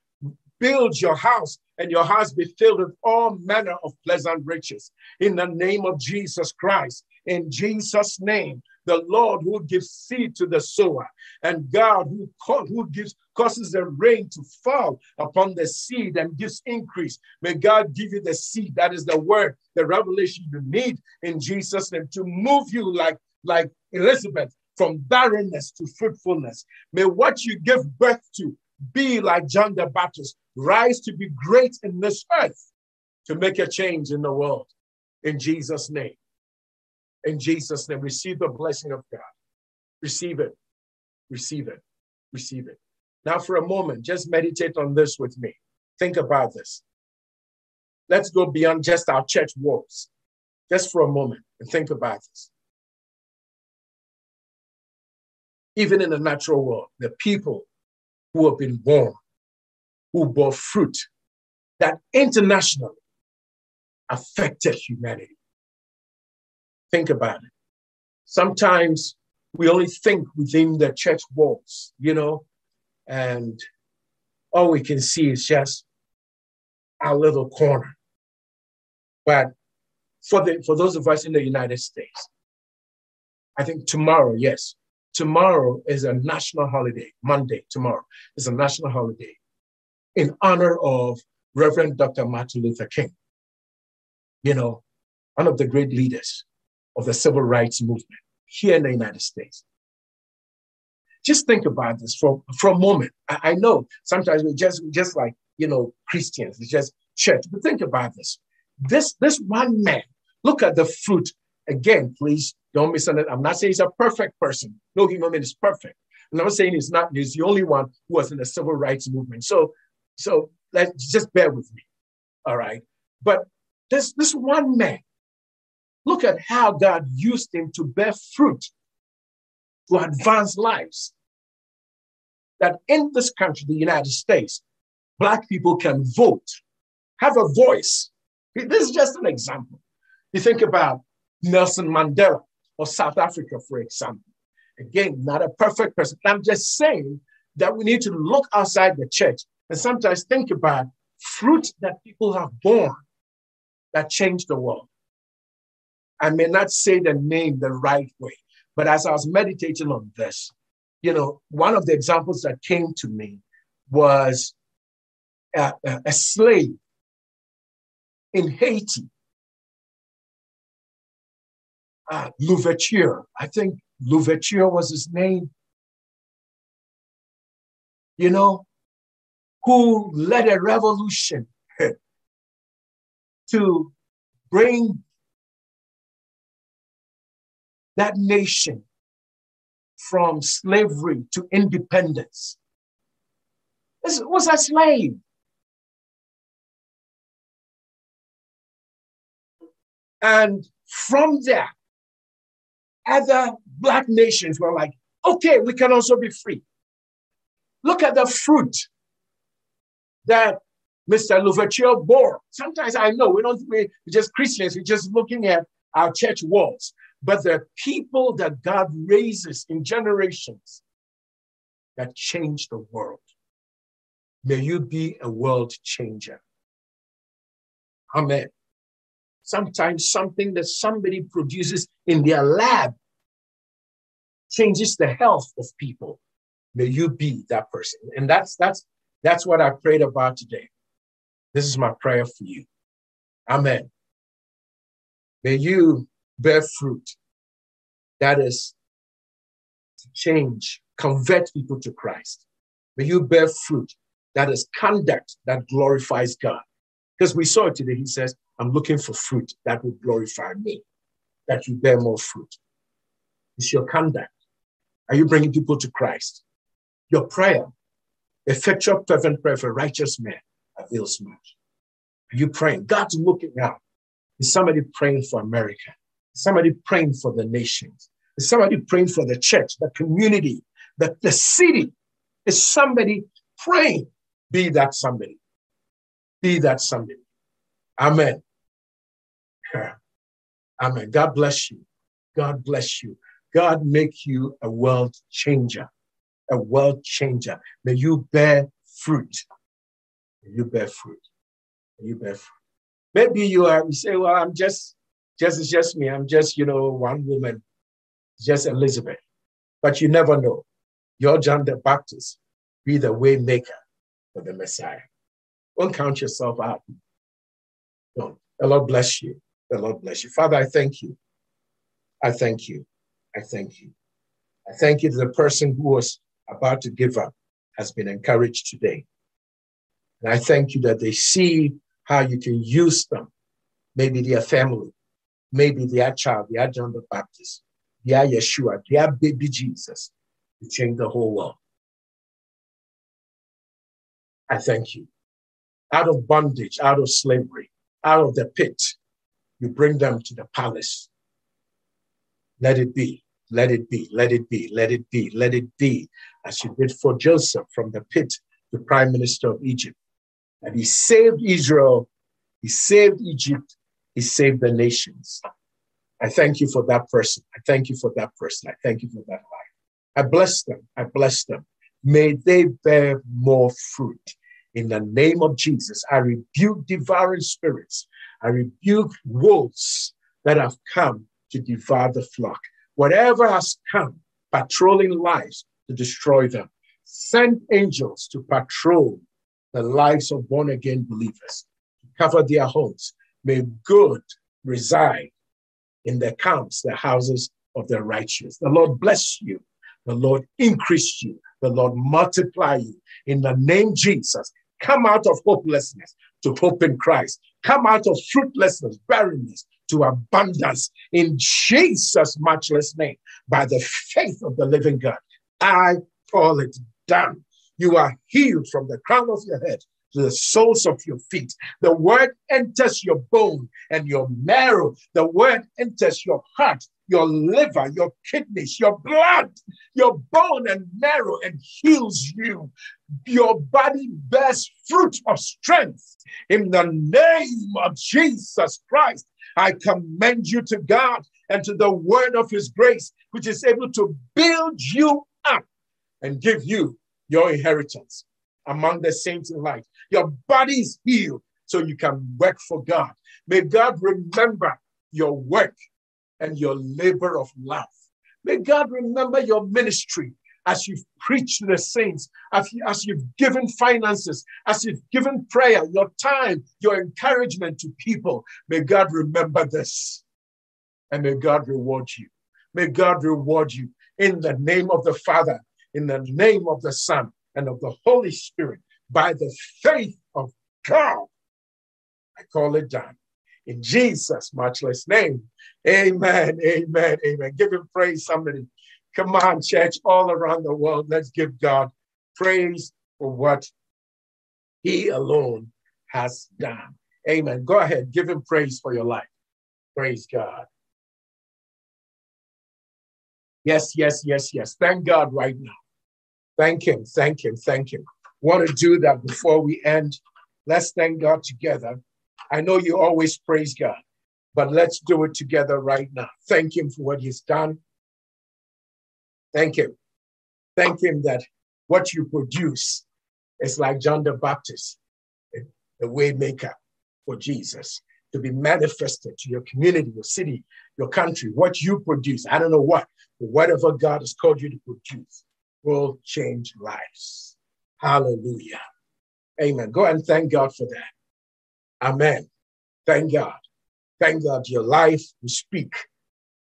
build your house and your house be filled with all manner of pleasant riches. In the name of Jesus Christ, in Jesus' name, the Lord who gives seed to the sower, and God who, who gives causes the rain to fall upon the seed and gives increase. May God give you the seed. That is the word, the revelation you need in Jesus' name to move you like, like Elizabeth from barrenness to fruitfulness. May what you give birth to be like John the Baptist, rise to be great in this earth to make a change in the world. In Jesus' name. In Jesus' name, receive the blessing of God. Receive it. Receive it. Receive it. Now, for a moment, just meditate on this with me. Think about this. Let's go beyond just our church walls, just for a moment, and think about this. Even in the natural world, the people who have been born, who bore fruit that internationally affected humanity. Think about it. Sometimes we only think within the church walls, you know, and all we can see is just our little corner. But for the for those of us in the United States, I think tomorrow, yes, tomorrow is a national holiday. Monday, tomorrow is a national holiday in honor of Reverend Dr. Martin Luther King. You know, one of the great leaders of the civil rights movement here in the United States. Just think about this for, for a moment. I, I know sometimes we just just like you know Christians, it's just church. But think about this. This this one man. Look at the fruit again. Please don't misunderstand. I'm not saying he's a perfect person. No human being is perfect. And I'm not saying he's not. He's the only one who was in the civil rights movement. So so let's just bear with me. All right. But this this one man. Look at how God used him to bear fruit to advance lives. That in this country, the United States, Black people can vote, have a voice. This is just an example. You think about Nelson Mandela or South Africa, for example. Again, not a perfect person. I'm just saying that we need to look outside the church and sometimes think about fruit that people have borne that changed the world. I may not say the name the right way, but as I was meditating on this, you know, one of the examples that came to me was a, a, a slave in Haiti, uh, Louverture. I think Louverture was his name. You know, who led a revolution to bring that nation from slavery to independence. This was a slave. And from there, other Black nations were like, okay, we can also be free. Look at the fruit that Mr. Louverture bore. Sometimes I know we don't, we just Christians, we're just looking at our church walls but the people that God raises in generations that change the world. May you be a world changer. Amen. Sometimes something that somebody produces in their lab changes the health of people. May you be that person. And that's that's that's what I prayed about today. This is my prayer for you. Amen. May you bear fruit. That is to change, convert people to Christ. May you bear fruit. That is conduct that glorifies God. Because we saw it today. He says, I'm looking for fruit that will glorify me, that you bear more fruit. It's your conduct. Are you bringing people to Christ? Your prayer, effectual, fervent prayer for righteous men avails much. Are you praying? God's looking out Is somebody praying for America? Is somebody praying for the nations? Is somebody praying for the church, the community, the, the city? Is somebody praying? Be that somebody. Be that somebody. Amen. Amen. God bless you. God bless you. God make you a world changer, a world changer. May you bear fruit. May you bear fruit. May you bear fruit. Maybe you are, you say, well, I'm just, just, it's just me. I'm just, you know, one woman, just Elizabeth. But you never know. You're John the Baptist. Be the way maker for the Messiah. Don't count yourself out. Don't. The Lord bless you. The Lord bless you. Father, I thank you. I thank you. I thank you. I thank you to the person who was about to give up has been encouraged today. And I thank you that they see how you can use them, maybe their family, maybe their child, their John the Baptist, their Yeshua, their baby Jesus, to change the whole world. I thank you. Out of bondage, out of slavery, out of the pit, you bring them to the palace. Let it be, let it be, let it be, let it be, let it be, as you did for Joseph from the pit, the prime minister of Egypt. And he saved Israel, he saved Egypt, he saved the nations. I thank you for that person. I thank you for that person. I thank you for that life. I bless them. I bless them. May they bear more fruit. In the name of Jesus, I rebuke devouring spirits. I rebuke wolves that have come to devour the flock. Whatever has come, patrolling lives to destroy them. Send angels to patrol the lives of born again believers, cover their homes. May good reside in the camps, the houses of the righteous. The Lord bless you. The Lord increase you. The Lord multiply you. In the name Jesus, come out of hopelessness to hope in Christ. Come out of fruitlessness, barrenness to abundance in Jesus' matchless name by the faith of the living God. I call it done. You are healed from the crown of your head to the soles of your feet. The word enters your bone and your marrow. The word enters your heart, your liver, your kidneys, your blood, your bone and marrow, and heals you. Your body bears fruit of strength. In the name of Jesus Christ, I commend you to God and to the word of his grace, which is able to build you up and give you your inheritance among the saints in light. Your body is healed so you can work for God. May God remember your work and your labor of love. May God remember your ministry as you've preached to the saints, as, you, as you've given finances, as you've given prayer, your time, your encouragement to people. May God remember this and may God reward you. May God reward you in the name of the Father, in the name of the Son, and of the Holy Spirit by the faith of God. I call it done. In Jesus' matchless name. Amen. Amen. Amen. Give him praise, somebody. Come on, church, all around the world. Let's give God praise for what he alone has done. Amen. Go ahead. Give him praise for your life. Praise God. Yes, yes, yes, yes. Thank God right now. Thank Him, thank Him, thank Him. Want to do that before we end? Let's thank God together. I know you always praise God, but let's do it together right now. Thank Him for what He's done. Thank Him. Thank Him that what you produce is like John the Baptist, the waymaker for Jesus, to be manifested to your community, your city, your country, what you produce. I don't know what, whatever God has called you to produce will change lives. Hallelujah. Amen. Go and thank God for that. Amen. Thank God. Thank God your life will speak,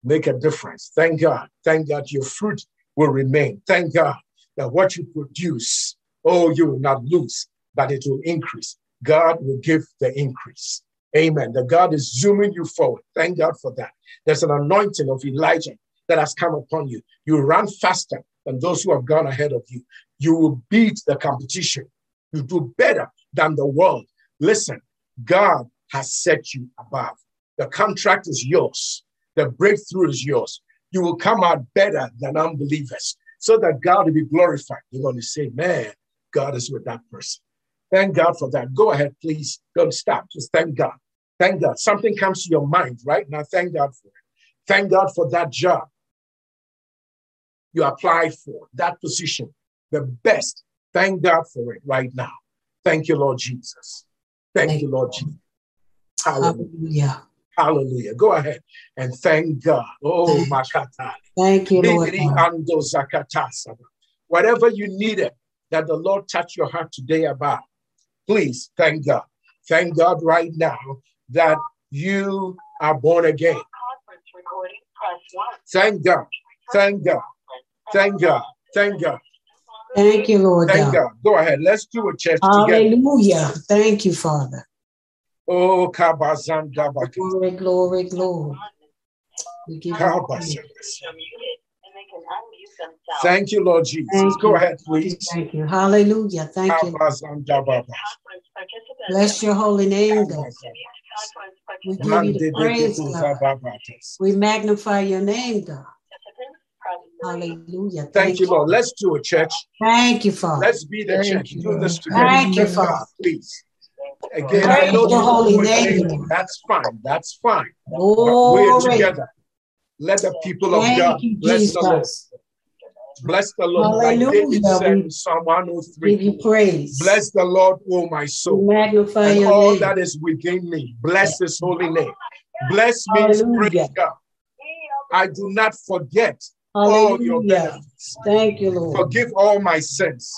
make a difference. Thank God. Thank God your fruit will remain. Thank God that what you produce, oh, you will not lose, but it will increase. God will give the increase. Amen. That God is zooming you forward. Thank God for that. There's an anointing of Elijah that has come upon you. You run faster than those who have gone ahead of you. You will beat the competition. You do better than the world. Listen, God has set you above. The contract is yours. The breakthrough is yours. You will come out better than unbelievers so that God will be glorified. You're going to say, man, God is with that person. Thank God for that. Go ahead, please. Don't stop. Just thank God. Thank God. Something comes to your mind right now. Thank God for it. Thank God for that job you applied for, that position, the best. Thank God for it right now. Thank you, Lord Jesus. Thank, Thank you, Lord Jesus. Hallelujah. Hallelujah. Hallelujah. Go ahead and thank God. Oh, Thank Makata. Thank you, Lord. Libri God. ando zakatasaba. Whatever you needed that the Lord touched your heart today about, please thank God. Thank God right now that you are born again. Conference recording, press one. Thank God. Thank God. Thank God. Thank God. Thank you, Lord Thank God. God. Go ahead. Let's do a church together. Hallelujah. Thank you, Father. Oh, kabazan. Glory, glory, glory. We give you praise. Kabazan. You're muted, and they can unmute themselves. Thank you, Lord Jesus. Thank Go you. ahead, please. Thank you. Hallelujah. Thank you. Kabazan. Bless your holy name, God. We give you the praise, God. We magnify your name, God. Participants, press three. Hallelujah. Thank you, Lord. Let's do a church. Thank you, Father. Let's be the Thank church. you, Do this together. Thank you, Father. please. Again, I know you holy name, That's fine. That's fine. But we're together. Let the people of God you, bless the Lord. Bless the Lord. Like David Hallelujah. said in Psalm oh give you praise. Bless the Lord, O my soul, magnify and all name. that is within me. Bless his holy name. Bless me, praise God. I do not forget all your Hallelujah. benefits. Thank you, Lord. Forgive all my sins.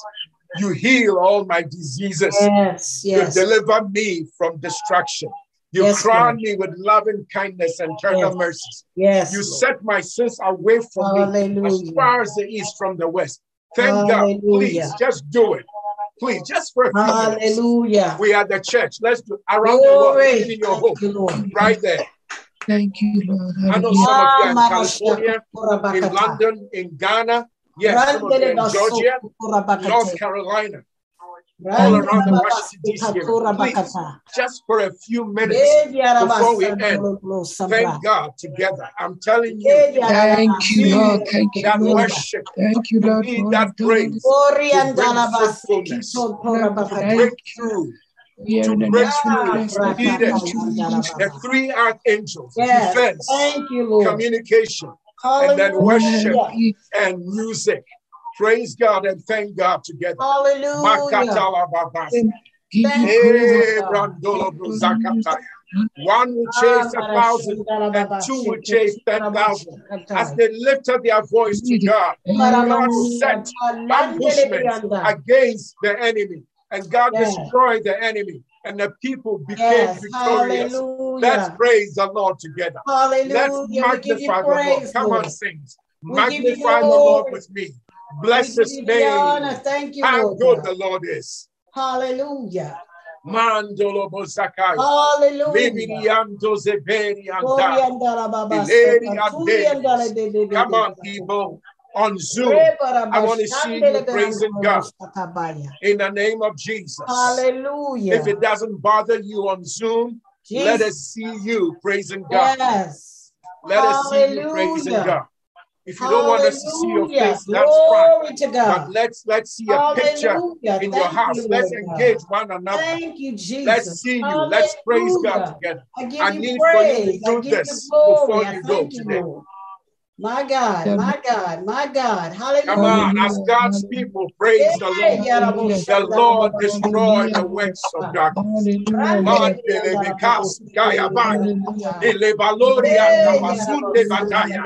You heal all my diseases. Yes, yes. You deliver me from destruction. You Yes, crown Lord. me with loving kindness and tender Yes. mercies. Yes. You Lord. set my sins away from me as far as the east from the west. Thank God. Please just do it. Please, just for a few minutes. Hallelujah. We are the church. Let's do around the world, in your home, you, right there. Thank you, Lord. I know some of you in California, in London, in Ghana. Yes, some of you in Georgia, North Carolina, all around the Washington DC area. Please, just for a few minutes before we end, thank God together. I'm telling you, Thank you, Lord. Thank you, that Lord. worship, Thank you, you Lord. need for that all you've done. praise to bring fruitfulness, to break through, We are to in the break next through, place. to be there. The three archangels, defense, Thank you, Lord. communication, and then worship and music. Praise God and thank God together. Hallelujah. Makatalababas. Give Thank you praise. God. brandolo bruzakataya. One will chase a thousand, and two will chase ten thousand. As they lifted their voice to God, God set ambushments against the enemy, and God Yes. destroyed the enemy, and the people became Yes, victorious. Let's praise the Lord together. Let's Hallelujah. You magnify the Lord. Come on, saints. We give you Magnify the Lord with me. Bless his name. Thank you, How Lord. good the Lord is. Hallelujah. Mandolo Bosakaya. Hallelujah. Libiriando Zeberi Glory Anda. and Darababa. Ileri Tuli and Ande. Come on, people, on Zoom. I want to see you praising God in the name of Jesus. Hallelujah. If it doesn't bother you on Zoom, let us see you praising God. Yes. Let us see you praising Hallelujah. God. If you don't want us to see your face, that's fine. Glory to But let's let's see a picture Hallelujah. in your house. you, Let's engage one another. Thank you, Jesus. Let's see you. Let's praise God together. I I need for you to praise. Do this before I you go thank you, today. My God, my God, my God. Hallelujah. Come Hallelujah. on, as God's people, praise the Lord. The Lord destroy the works of darkness. Mandele bekas gayabaya. Ele baloria kabasunde bataya.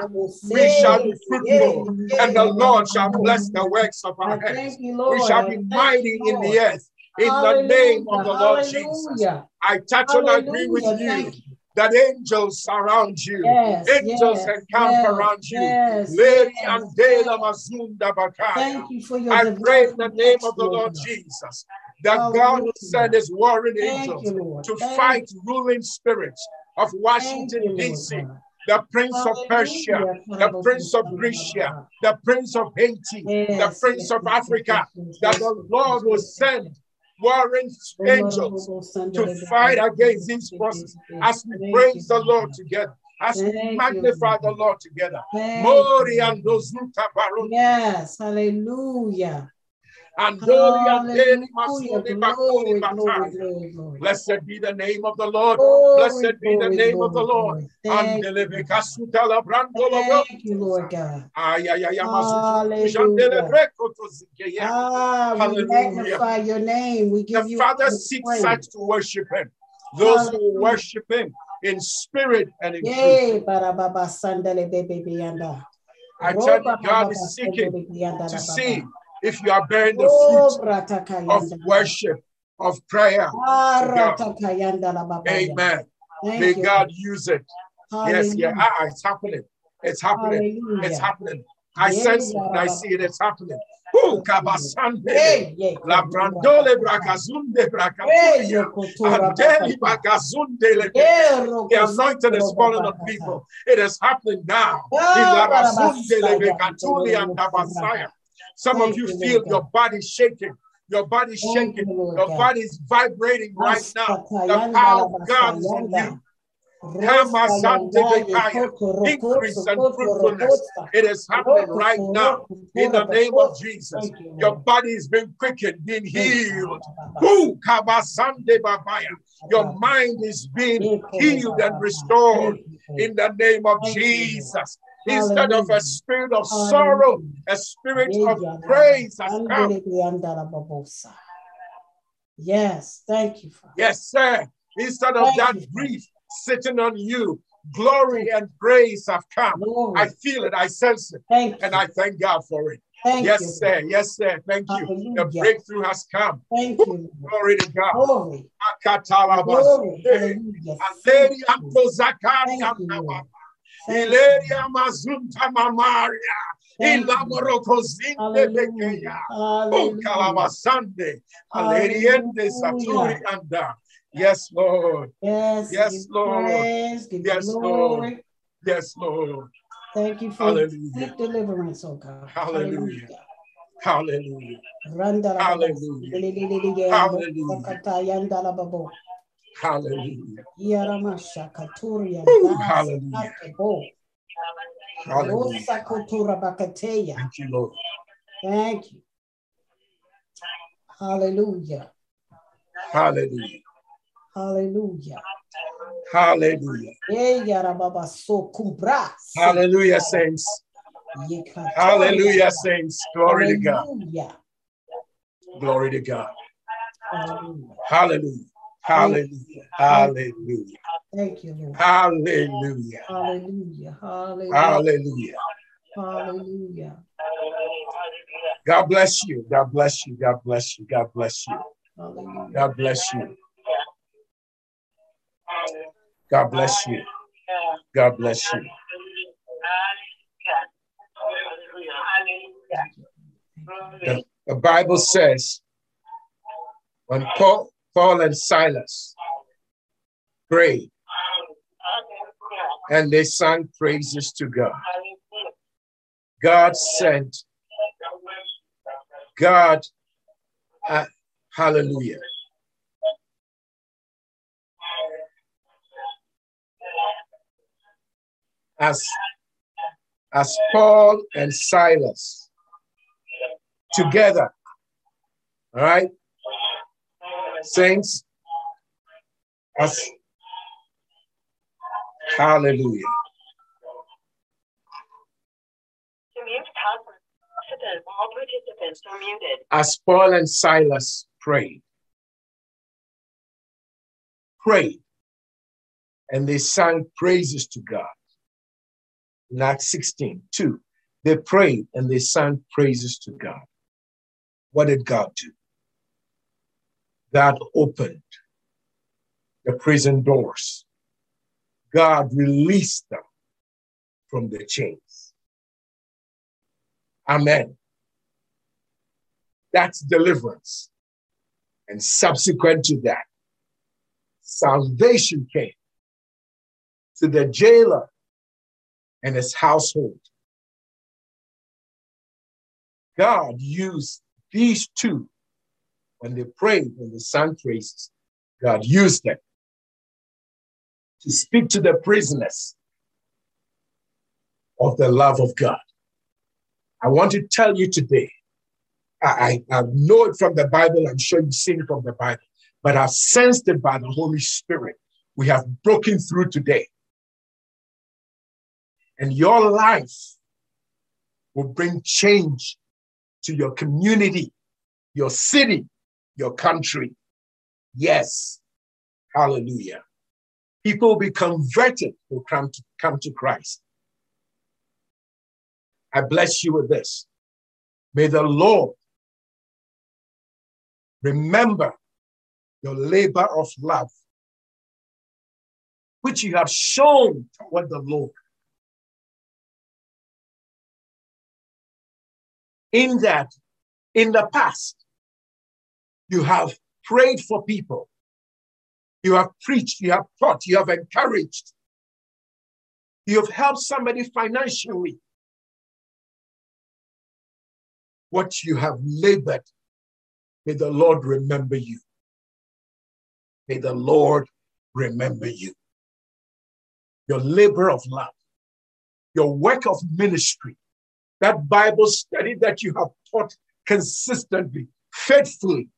We shall be fruitful, and the Lord shall bless the works of our hands. thank you, Lord. We shall be mighty in the earth. In the name of the Lord Jesus. I touch and agree with Hallelujah. you Thank you. That angels surround you. Yes, Angels yes, encamp yes, around you. Lady yes, and Dela yes. Mazunda Bakaya. Thank you for your I pray in the name of the Lord Jesus that God will send his warring angels you, to Thank fight ruling spirits of Washington, D.C., the Prince of Persia, the Prince of Grecia, the Prince of Haiti, the Prince of Africa, that the Lord will send warring angels to fight against these forces as we praise the Lord together, as we you, magnify the Lord. Together. Thank Mori and Dozuta Yes, hallelujah. And Dori and Deli Hallelujah. Masuni Glory, Bakuni glory, Batai. glory, glory. Blessed be the name of the Lord. Blessed be the name of the Lord. And Thank you, Lord. Kasuta la Brando la Thank you, Lord God. Hallelujah. Shandele Breko to Zikeya. Ah, we magnify your name. We give The you Father seeks such to worship Him. Those who worship Him in spirit and in truth. barababa sandale bebe beyanda. I tell you, God is seeking to see. If you are bearing the Oh, fruit of worship, of prayer. Ah, to God. rataka yanda la baba. ya. Amen. May you. God use it. Yes, yeah. Ah, it's happening. It's happening. It's happening. I Yeah, sense it. I see it. It's happening. Who kabasande? La brandole brakaturia. yokotora Andeli baba. bagazunde le- Yeah, The anointing is falling on people. It is happening now. Ilarazunde le barabasaya. bekatuli and dabasaya. Some Thank of you you, feel your body shaking. Your body's Thank shaking. you, Your God. body's vibrating right now. The power of God is on you. Rosa Kamazande yanda ye bekaya. koko roko Increase and fruitfulness. It is happening right now. In the name of Jesus. Your body is being quickened, being healed. Baba. Who kabasande babaya. Your mind is being healed and restored Thank you, Lord. in the name of Thank you, Lord. Jesus. Instead of a spirit of sorrow, a spirit of praise has come. Andele yanda la babosa. Yes, thank you, Father. Yes, sir. Instead of Thank that you, Father. grief sitting on you, glory and praise have come. Glory. I feel it, I sense it, Thank and you. I thank God for it. Thank yes, you. sir. Yes, sir. Thank you. The breakthrough has come. Thank you. Glory to God. Glory. Akatalabas. Glory. Hallelujah. Aleri Thank you. anto zakari Thank you, antaba. Lord. Thank you. Ileria mazunta mamaria. Thank you. Ilamoroko zinde bekeya. Ukalabasande. Aleriende saturi anda. Yes, Lord. Yes. Yes, Lord. Praise, give you Yes, glory. Yes, Lord. Thank you for Hallelujah. deliverance, oh God. Hallelujah. Hallelujah. Hallelujah. babo. Hallelujah. Sakata yanda la babo. Hallelujah. Yaramasha katuria. Woo, das hallelujah. Hallelujah. Rosa kotura bakateya. Thank you, Lord. Thank you. Hallelujah. Hallelujah. Hallelujah. Hallelujah. Yarababa so kumbra. Hallelujah, saints. Hallelujah, saints. Glory to God. Hallelujah. Glory to God. Hallelujah. Hallelujah. Hallelujah. Hallelujah. Thank you, Lord. Hallelujah. Hallelujah. Hallelujah. Hallelujah. Hallelujah. God bless you. God bless you. God bless you. God bless you. God bless you. God bless you. God bless you. The, the Bible says when Paul, Paul and Silas prayed and they sang praises to God, God sent, God, uh, hallelujah. As, as Paul and Silas together, all right, saints, as hallelujah. To mute conference, participants, all are muted. as Paul and Silas prayed. Prayed. And they sang praises to God. In Acts 16, 2. They prayed and they sang praises to God. What did God do? God opened the prison doors. God released them from the chains. Amen. That's deliverance. And subsequent to that, salvation came to the jailer and his household. God used these two When they prayed, when they sang praises, God used them to speak to the prisoners of the love of God. I want to tell you today, I, I, I know it from the Bible, I'm sure you've seen it from the Bible, but I've sensed it by the Holy Spirit. We have broken through today. And your life will bring change to your community, your city, your country. Yes. Hallelujah. People will be converted, will come to, come to Christ. I bless you with this. May the Lord remember your labor of love, which you have shown toward the Lord. In that, in the past, you have prayed for people, you have preached, you have taught, you have encouraged, you have helped somebody financially. What you have labored, may the Lord remember you. May the Lord remember you. Your labor of love, your work of ministry, that Bible study that you have taught consistently, faithfully,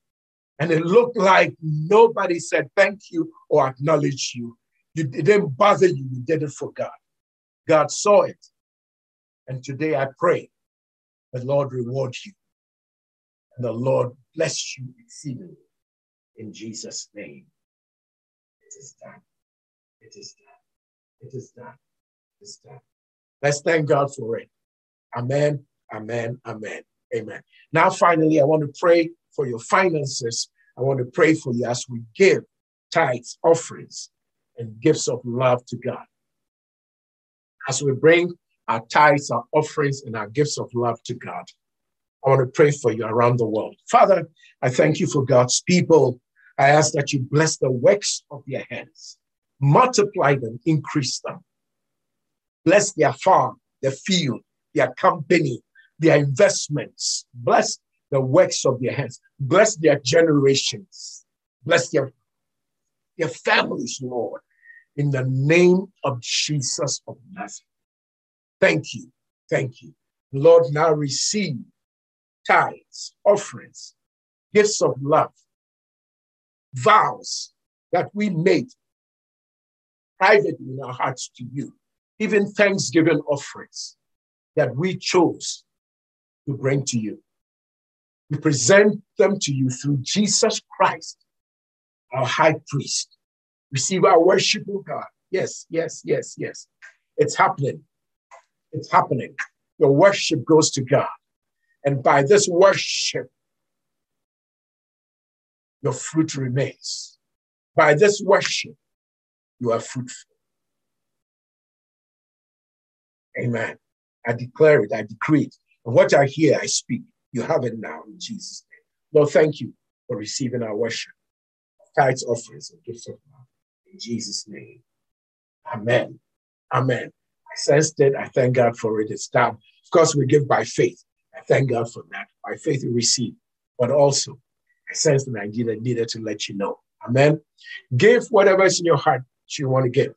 and it looked like nobody said thank you or acknowledged you. You didn't bother you, you did it for God. God saw it. And today I pray the Lord reward you and the Lord bless you exceedingly. In Jesus' name. It is done. It is done. It is done. It is done. Let's thank God for it. Amen. Amen. Amen. Amen. Now, finally, I want to pray for your finances. I want to pray for you as we give tithes, offerings, and gifts of love to God. As we bring our tithes, our offerings, and our gifts of love to God, I want to pray for you around the world. Father, I thank you for God's people. I ask that you bless the works of their hands, multiply them, increase them. Bless their farm, their field, their company, their investments. Bless the works of their hands. Bless their generations. Bless their, their families, Lord, in the name of Jesus of Nazareth. Thank you. Thank you. Lord, now receive tithes, offerings, gifts of love, vows that we made privately in our hearts to you, even thanksgiving offerings that we chose to bring to you. We present them to you through Jesus Christ, our high priest. Receive our worship, oh God. Yes, yes, yes, yes. It's happening. It's happening. Your worship goes to God. And by this worship, your fruit remains. By this worship, you are fruitful. Amen. I declare it, I decree it. And what I hear, I speak. You have it now in Jesus' name. Lord, thank you for receiving our worship, tithes, offerings, and gifts of love. In Jesus' name. Amen. Amen. I sensed it. I thank God for it. It's done. Of course, we give by faith. I thank God for that. By faith, we receive. But also, I sense that I needed, needed to let you know. Amen. Give whatever is in your heart you want to give.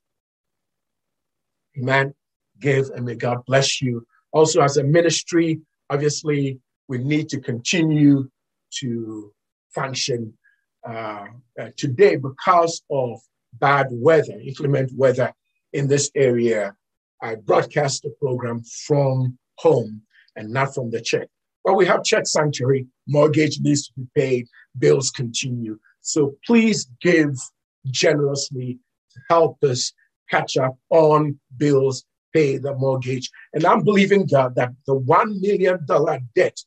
Amen. Give and may God bless you. Also, as a ministry, obviously, we need to continue to function uh, uh, today because of bad weather, inclement weather in this area. I broadcast the program from home and not from the church. But we have church sanctuary, mortgage needs to be paid, bills continue. So please give generously to help us catch up on bills, pay the mortgage. And I'm believing God that the $1 million debt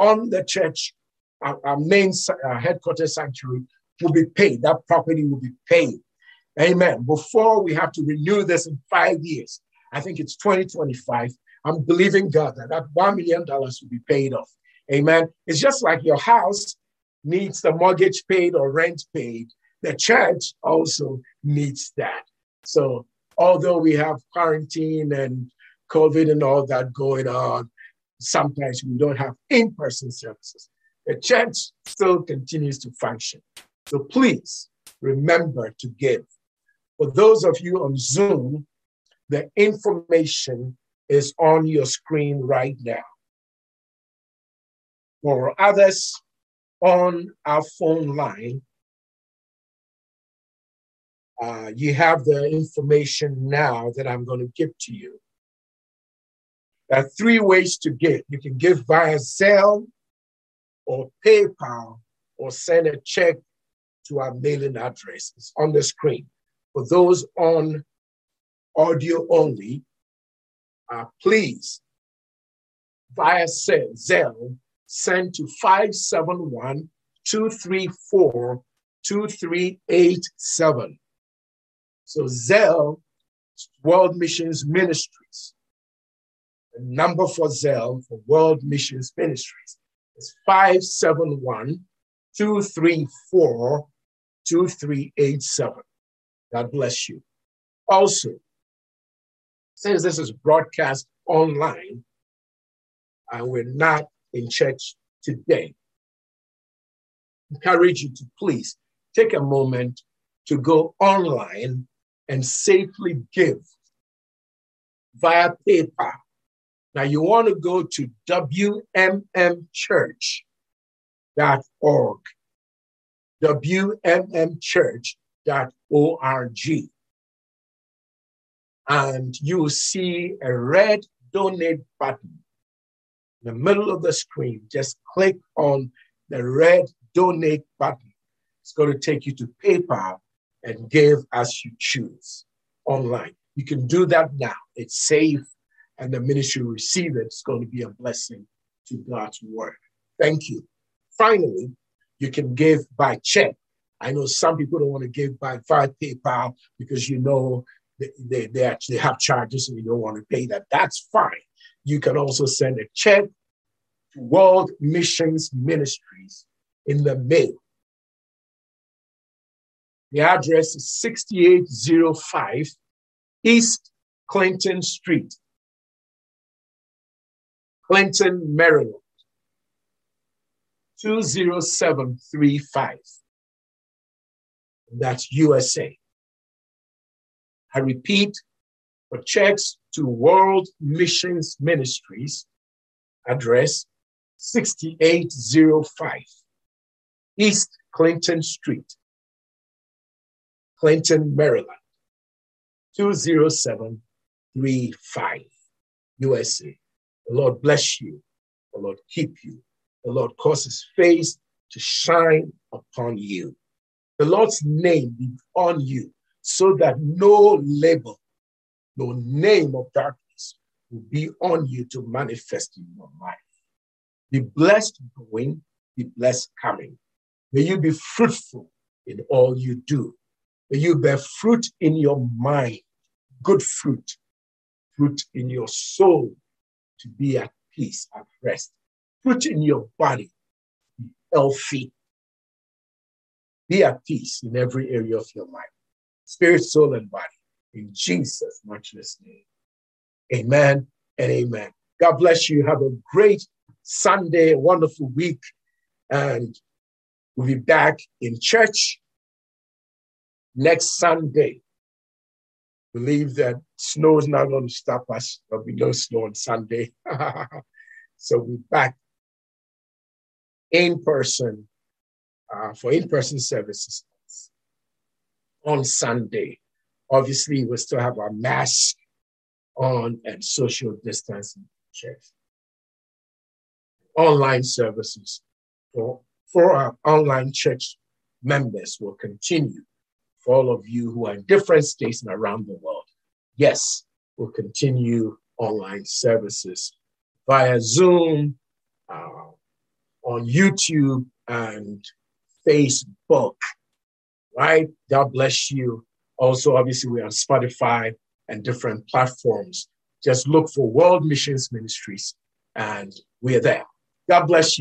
on the church, our, our main our headquarters sanctuary, will be paid. That property will be paid. Amen. Before we have to renew this in five years, I think it's 2025. I'm believing God that that $1 million will be paid off. Amen. It's just like your house needs the mortgage paid or rent paid. The church also needs that. So, although we have quarantine and COVID and all that going on, sometimes we don't have in person services. the church still continues to function. So please remember to give. For those of you on Zoom, the information is on your screen right now. For others on our phone line, uh, you have the information now that I'm going to give to you. There are three ways to give. You can give via Zelle or PayPal or send a check to our mailing address. It's on the screen. For those on audio only, uh, please, via Zelle, send to 571 234 2387. So Zelle, World Missions Ministries. The number for Zelle for World Missions Ministries is 571 234 2387. God bless you. Also, since this is broadcast online and we're not in church today, encourage you to please take a moment to go online and safely give via PayPal. Now you want to go to WMMchurch.org, WMMchurch.org. And you will see a red donate button in the middle of the screen. Just click on the red donate button. It's going to take you to PayPal and give as you choose online. You can do that now. It's safe, and the ministry receive it. It's going to be a blessing to God's word. Thank you. Finally, you can give by check. I know some people don't want to give by via PayPal because you know they, they, they actually have charges and you don't want to pay that. That's fine. You can also send a check to World Missions Ministries in the mail. The address is 6805 East Clinton Street, Clinton, Maryland, 20735. That's USA. I repeat, for checks to World Missions Ministries, address 6805 East Clinton Street, Clinton, Maryland, 20735, USA. The Lord bless you. The Lord keep you. The Lord cause his face to shine upon you. The Lord's name be on you so that no label, no name of darkness will be on you to manifest in your life. Be blessed going, be blessed coming. May you be fruitful in all you do. May you bear fruit in your mind, good fruit, fruit in your soul to be at peace, at rest, Put in your body, be healthy. Be at peace in every area of your life, spirit, soul, and body. In Jesus' matchless name. Amen and amen. God bless you. Have a great Sunday, wonderful week, and we'll be back in church next Sunday. Believe that snow is not going to stop us. There'll be no snow on Sunday. so we're back in person uh, for in person services on Sunday. Obviously, we still have our mask on and social distancing checks. Online services for, for our online church members will continue for all of you who are in different states and around the world. Yes, we'll continue online services via Zoom, uh, on YouTube, and Facebook. Right? God bless you. Also, obviously, we're on Spotify and different platforms. Just look for World Missions Ministries, and we're there. God bless you.